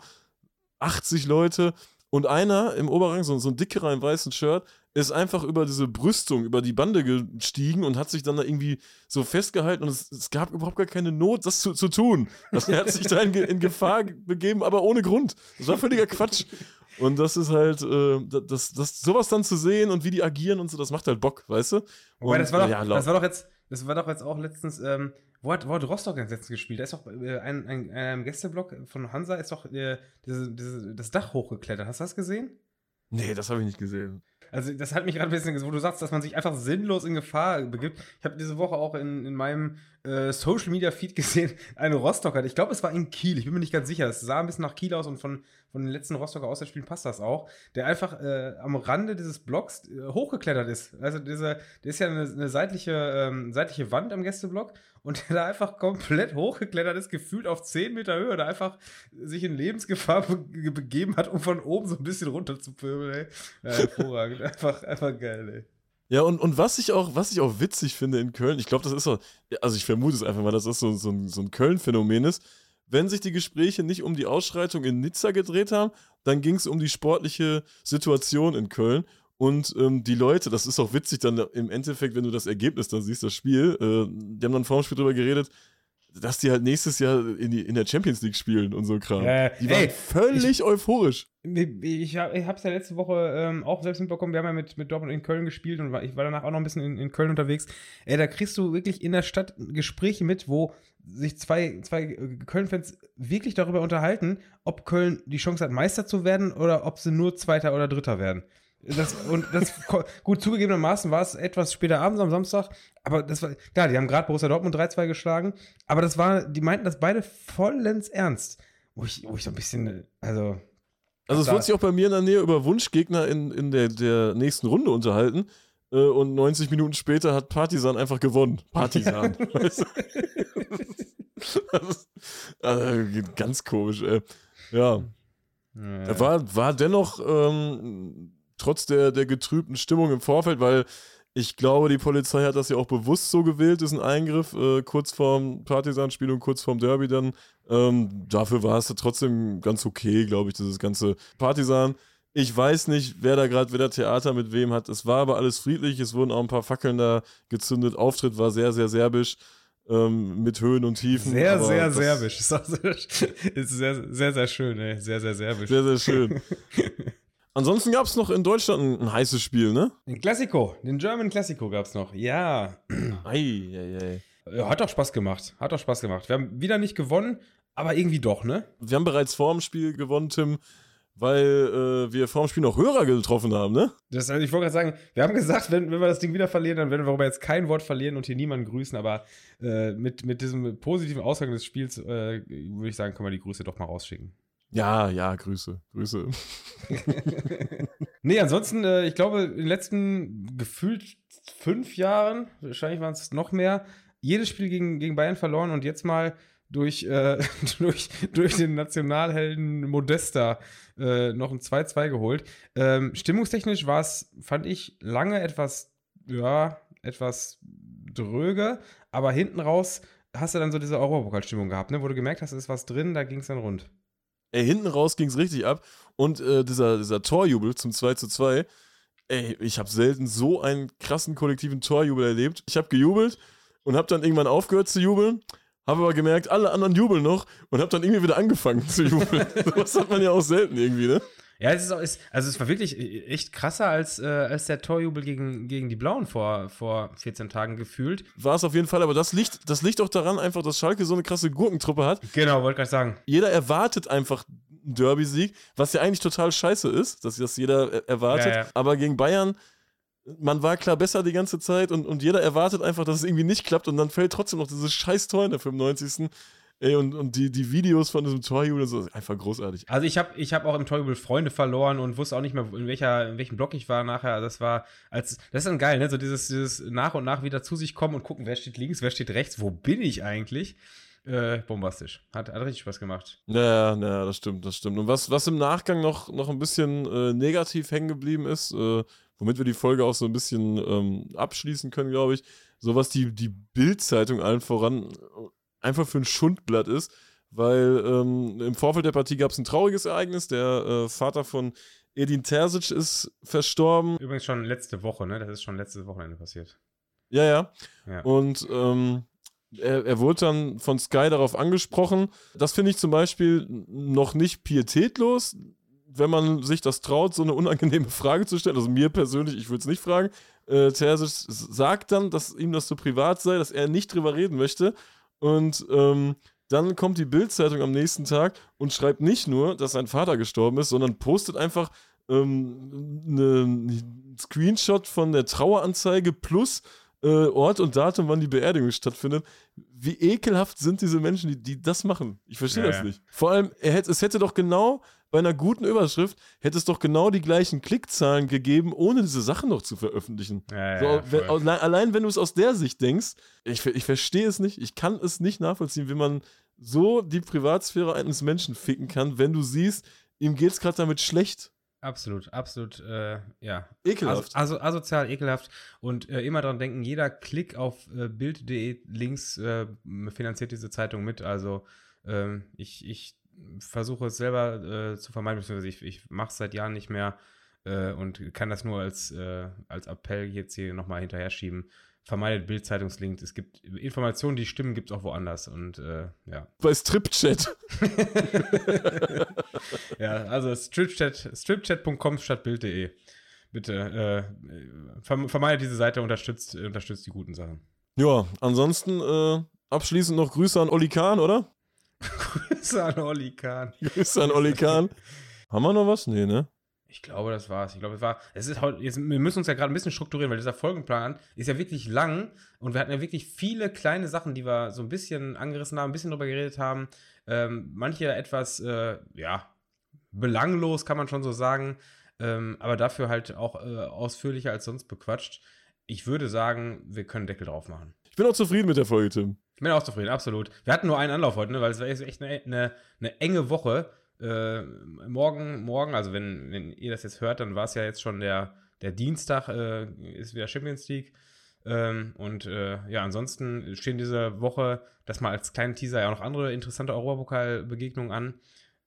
[SPEAKER 2] 80 Leute. Und einer im Oberrang, so, so ein dickerer im weißen Shirt, ist einfach über diese Brüstung, über die Bande gestiegen und hat sich dann da irgendwie so festgehalten und es, es gab überhaupt gar keine Not, das zu, zu tun. Also er hat sich da in, in, Gefahr begeben, aber ohne Grund. Das war völliger Quatsch. Und das ist halt, äh, das, das, sowas dann zu sehen und wie die agieren und so, das macht halt Bock, weißt du?
[SPEAKER 1] Wobei, das, war doch, ja, das war doch jetzt, das war doch jetzt auch letztens, ähm, wo hat, wo hat Rostock jetzt letztens gespielt? Da ist doch äh, ein, ein, ein Gästeblock von Hansa ist doch äh, diese, diese, das Dach hochgeklettert. Hast du das gesehen?
[SPEAKER 2] Nee, das habe ich nicht gesehen.
[SPEAKER 1] Also das hat mich gerade ein bisschen, wo du sagst, dass man sich einfach sinnlos in Gefahr begibt. Ich habe diese Woche auch in, in meinem äh, Social Media Feed gesehen, eine Rostocker. Ich glaube, es war in Kiel. Ich bin mir nicht ganz sicher. Es sah ein bisschen nach Kiel aus und von, von den letzten Rostocker Auswärtsspielen passt das auch. Der einfach äh, am Rande dieses Blocks äh, hochgeklettert ist. Also dieser, der ist ja eine, eine seitliche, ähm, seitliche Wand am Gästeblock und der da einfach komplett hochgeklettert ist, gefühlt auf 10 Meter Höhe, da einfach sich in Lebensgefahr be begeben hat, um von oben so ein bisschen runter zu pöbeln, Ja, hervorragend. einfach, einfach geil, ey.
[SPEAKER 2] Ja, und, und was ich auch, was ich auch witzig finde in Köln, ich glaube, das ist so, also ich vermute es einfach mal, dass das so, so ein, so ein Köln-Phänomen ist. Wenn sich die Gespräche nicht um die Ausschreitung in Nizza gedreht haben, dann ging es um die sportliche Situation in Köln. Und ähm, die Leute, das ist auch witzig dann im Endeffekt, wenn du das Ergebnis dann siehst, das Spiel, äh, die haben dann vor dem Spiel drüber geredet, dass die halt nächstes Jahr in, die, in der Champions League spielen und so Kram. Äh, die waren ey, völlig ich, euphorisch.
[SPEAKER 1] Ich, habe es ja letzte Woche ähm, auch selbst mitbekommen, wir haben ja mit, mit Dortmund in Köln gespielt und ich war danach auch noch ein bisschen in, in Köln unterwegs. Ey, da kriegst du wirklich in der Stadt Gespräche mit, wo sich zwei, zwei Köln-Fans wirklich darüber unterhalten, ob Köln die Chance hat, Meister zu werden oder ob sie nur Zweiter oder Dritter werden. Das, und das, gut, zugegebenermaßen war es etwas später abends am Samstag, aber das war, klar, die haben gerade Borussia Dortmund 3-2 geschlagen, aber das war, die meinten das beide vollends ernst. Wo ich, wo ich so ein bisschen, also.
[SPEAKER 2] Also, es wurde sich auch bei mir in der Nähe über Wunschgegner in, in der, der nächsten Runde unterhalten. Äh, und 90 Minuten später hat Partisan einfach gewonnen. Partisan. weißt du? also, ganz komisch, ey. Ja. ja. War, war dennoch ähm, trotz der, der getrübten Stimmung im Vorfeld, weil ich glaube, die Polizei hat das ja auch bewusst so gewählt, diesen Eingriff, äh, kurz vorm Partisan-Spiel und kurz vorm Derby dann. Ähm, dafür war es trotzdem ganz okay, glaube ich, dieses ganze Partisan. Ich weiß nicht, wer da gerade wieder Theater mit wem hat. Es war aber alles friedlich. Es wurden auch ein paar Fackeln da gezündet. Auftritt war sehr, sehr serbisch. Ähm, mit Höhen und Tiefen.
[SPEAKER 1] Sehr, sehr serbisch. Ist sehr, sehr, sehr schön, ey. Sehr, sehr serbisch.
[SPEAKER 2] Sehr, sehr schön. Ansonsten gab es noch in Deutschland ein, ein, heißes Spiel, ne?
[SPEAKER 1] Den Klassiko, den German Klassiko gab es noch, ja.
[SPEAKER 2] Ei, ei, ei.
[SPEAKER 1] Hat doch Spaß gemacht. Hat doch Spaß gemacht. Wir haben wieder nicht gewonnen, aber irgendwie doch, ne?
[SPEAKER 2] Wir haben bereits vor dem Spiel gewonnen, Tim, weil äh, wir vor dem Spiel noch Hörer getroffen haben, ne?
[SPEAKER 1] Das, also ich wollte gerade sagen, wir haben gesagt, wenn, wenn wir das Ding wieder verlieren, dann werden wir aber jetzt kein Wort verlieren und hier niemanden grüßen, aber äh, mit, mit diesem positiven Ausgang des Spiels äh, würde ich sagen, können wir die Grüße doch mal rausschicken.
[SPEAKER 2] Ja, ja, Grüße, Grüße.
[SPEAKER 1] nee, ansonsten, äh, ich glaube, in den letzten gefühlt fünf Jahren, wahrscheinlich waren es noch mehr, jedes Spiel gegen, gegen Bayern verloren und jetzt mal durch, äh, durch, durch den Nationalhelden Modesta äh, noch ein 2-2 geholt. Ähm, stimmungstechnisch war es, fand ich, lange etwas, ja, etwas dröge, aber hinten raus hast du dann so diese Europapokalstimmung gehabt, ne? wo du gemerkt hast, es ist was drin, da ging es dann rund.
[SPEAKER 2] Ey, hinten raus ging es richtig ab. Und äh, dieser, dieser Torjubel zum 2 zu 2, ey, ich habe selten so einen krassen kollektiven Torjubel erlebt. Ich habe gejubelt und habe dann irgendwann aufgehört zu jubeln, habe aber gemerkt, alle anderen jubeln noch und habe dann irgendwie wieder angefangen zu jubeln. das hat man ja auch selten irgendwie, ne?
[SPEAKER 1] Ja, es ist, auch, ist also es war wirklich äh, echt krasser als, äh, als der Torjubel gegen, gegen die Blauen vor, vor 14 Tagen gefühlt.
[SPEAKER 2] War es auf jeden Fall, aber das liegt, das liegt auch daran einfach, dass Schalke so eine krasse Gurkentruppe hat.
[SPEAKER 1] Genau, wollte gerade sagen.
[SPEAKER 2] Jeder erwartet einfach einen Derby-Sieg, was ja eigentlich total scheiße ist, dass das jeder erwartet. Ja, ja. Aber gegen Bayern man war klar besser die ganze Zeit und, und jeder erwartet einfach, dass es irgendwie nicht klappt und dann fällt trotzdem noch dieses scheiß Tor in der 95. Ey, und, und die, die Videos von diesem Torjubel, so, einfach großartig.
[SPEAKER 1] Also ich habe ich hab auch im Torjubel Freunde verloren und wusste auch nicht mehr, in, welcher, in welchem Block ich war nachher. Das war, als, das ist dann geil, ne? So dieses, dieses nach und nach wieder zu sich kommen und gucken, wer steht links, wer steht rechts, wo bin ich eigentlich? Äh, bombastisch. Hat, hat richtig Spaß gemacht.
[SPEAKER 2] Ja, ja, das stimmt, das stimmt. Und was, was im Nachgang noch, noch ein bisschen äh, negativ hängen geblieben ist, äh, womit wir die Folge auch so ein bisschen ähm, abschließen können, glaube ich, so was die, die Bild-Zeitung allen voran einfach für ein Schundblatt ist, weil ähm, im Vorfeld der Partie gab es ein trauriges Ereignis. Der äh, Vater von Edin Terzic ist verstorben.
[SPEAKER 1] Übrigens schon letzte Woche, ne? Das ist schon letztes Wochenende passiert.
[SPEAKER 2] Ja, ja.
[SPEAKER 1] Ja.
[SPEAKER 2] Und ähm, er, er wurde dann von Sky darauf angesprochen. Das finde ich zum Beispiel noch nicht pietätlos, wenn man sich das traut, so eine unangenehme Frage zu stellen. Also mir persönlich, ich würde es nicht fragen. Äh, Terzic sagt dann, dass ihm das so privat sei, dass er nicht drüber reden möchte. Und ähm, dann kommt die Bild-Zeitung am nächsten Tag und schreibt nicht nur, dass sein Vater gestorben ist, sondern postet einfach ähm, einen Screenshot von der Traueranzeige plus äh, Ort und Datum, wann die Beerdigung stattfindet. Wie ekelhaft sind diese Menschen, die, die das machen? Ich verstehe
[SPEAKER 1] Ja,
[SPEAKER 2] das
[SPEAKER 1] ja.
[SPEAKER 2] nicht. Vor allem, hätte, es hätte doch genau bei einer guten Überschrift, hätte es doch genau die gleichen Klickzahlen gegeben, ohne diese Sachen noch zu veröffentlichen.
[SPEAKER 1] Ja,
[SPEAKER 2] So,
[SPEAKER 1] ja,
[SPEAKER 2] wenn, allein, wenn du es aus der Sicht denkst, ich, ich verstehe es nicht, ich kann es nicht nachvollziehen, wie man so die Privatsphäre eines Menschen ficken kann, wenn du siehst, ihm geht es gerade damit schlecht.
[SPEAKER 1] Absolut, absolut, äh, ja.
[SPEAKER 2] Ekelhaft.
[SPEAKER 1] Also, also asozial, ekelhaft. Und äh, immer dran denken, jeder Klick auf äh, Bild.de Links äh, finanziert diese Zeitung mit. Also ähm, ich, ich versuche es selber äh, zu vermeiden, beziehungsweise ich, ich mache es seit Jahren nicht mehr äh, und kann das nur als, äh, als Appell jetzt hier nochmal hinterher schieben. Vermeidet Bild-Zeitungslinks. Es gibt Informationen, die stimmen, gibt es auch woanders. Und äh, ja.
[SPEAKER 2] Bei Stripchat.
[SPEAKER 1] Ja, also stripchat, stripchat.com statt bild.de. Bitte, äh, verm- vermeidet diese Seite, unterstützt, unterstützt die guten Sachen.
[SPEAKER 2] Ja, ansonsten äh, abschließend noch Grüße an Olli Kahn, oder?
[SPEAKER 1] Grüße an Olli Kahn.
[SPEAKER 2] Grüße an Olli Kahn. Haben wir noch was? Nee, ne?
[SPEAKER 1] Ich glaube, das war's. Ich glaube, es war. Es ist heute. Jetzt, wir müssen uns ja gerade ein bisschen strukturieren, weil dieser Folgenplan ist ja wirklich lang und wir hatten ja wirklich viele kleine Sachen, die wir so ein bisschen angerissen haben, ein bisschen drüber geredet haben. Ähm, manche etwas, äh, ja, belanglos, kann man schon so sagen. Ähm, aber dafür halt auch äh, ausführlicher als sonst bequatscht. Ich würde sagen, wir können Deckel drauf machen.
[SPEAKER 2] Ich bin auch zufrieden mit der Folge, Tim.
[SPEAKER 1] Ich bin auch zufrieden, absolut. Wir hatten nur einen Anlauf heute, ne, weil es war echt eine, eine, eine enge Woche. Äh, morgen, morgen, also wenn, wenn ihr das jetzt hört, dann war es ja jetzt schon der, der Dienstag, äh, ist wieder Champions League. Ähm, und äh, ja, ansonsten stehen diese Woche, das mal als kleinen Teaser, ja auch noch andere interessante Europapokal-Begegnungen an.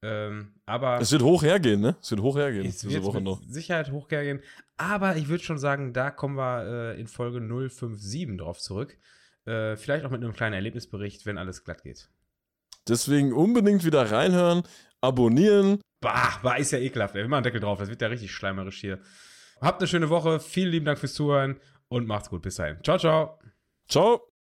[SPEAKER 1] Ähm, aber
[SPEAKER 2] Es wird hoch hergehen, ne? Es wird hoch hergehen,
[SPEAKER 1] es
[SPEAKER 2] diese Woche noch.
[SPEAKER 1] Sicherheit hochgehen. Aber ich würde schon sagen, da kommen wir äh, in Folge 057 drauf zurück. Äh, vielleicht auch mit einem kleinen Erlebnisbericht, wenn alles glatt geht.
[SPEAKER 2] Deswegen unbedingt wieder reinhören, abonnieren.
[SPEAKER 1] Bah, bah, ist ja ekelhaft. Ey. Machen einen Deckel drauf. Das wird ja richtig schleimerisch hier. Habt eine schöne Woche. Vielen lieben Dank fürs Zuhören und macht's gut. Bis dahin. Ciao, ciao.
[SPEAKER 2] Ciao.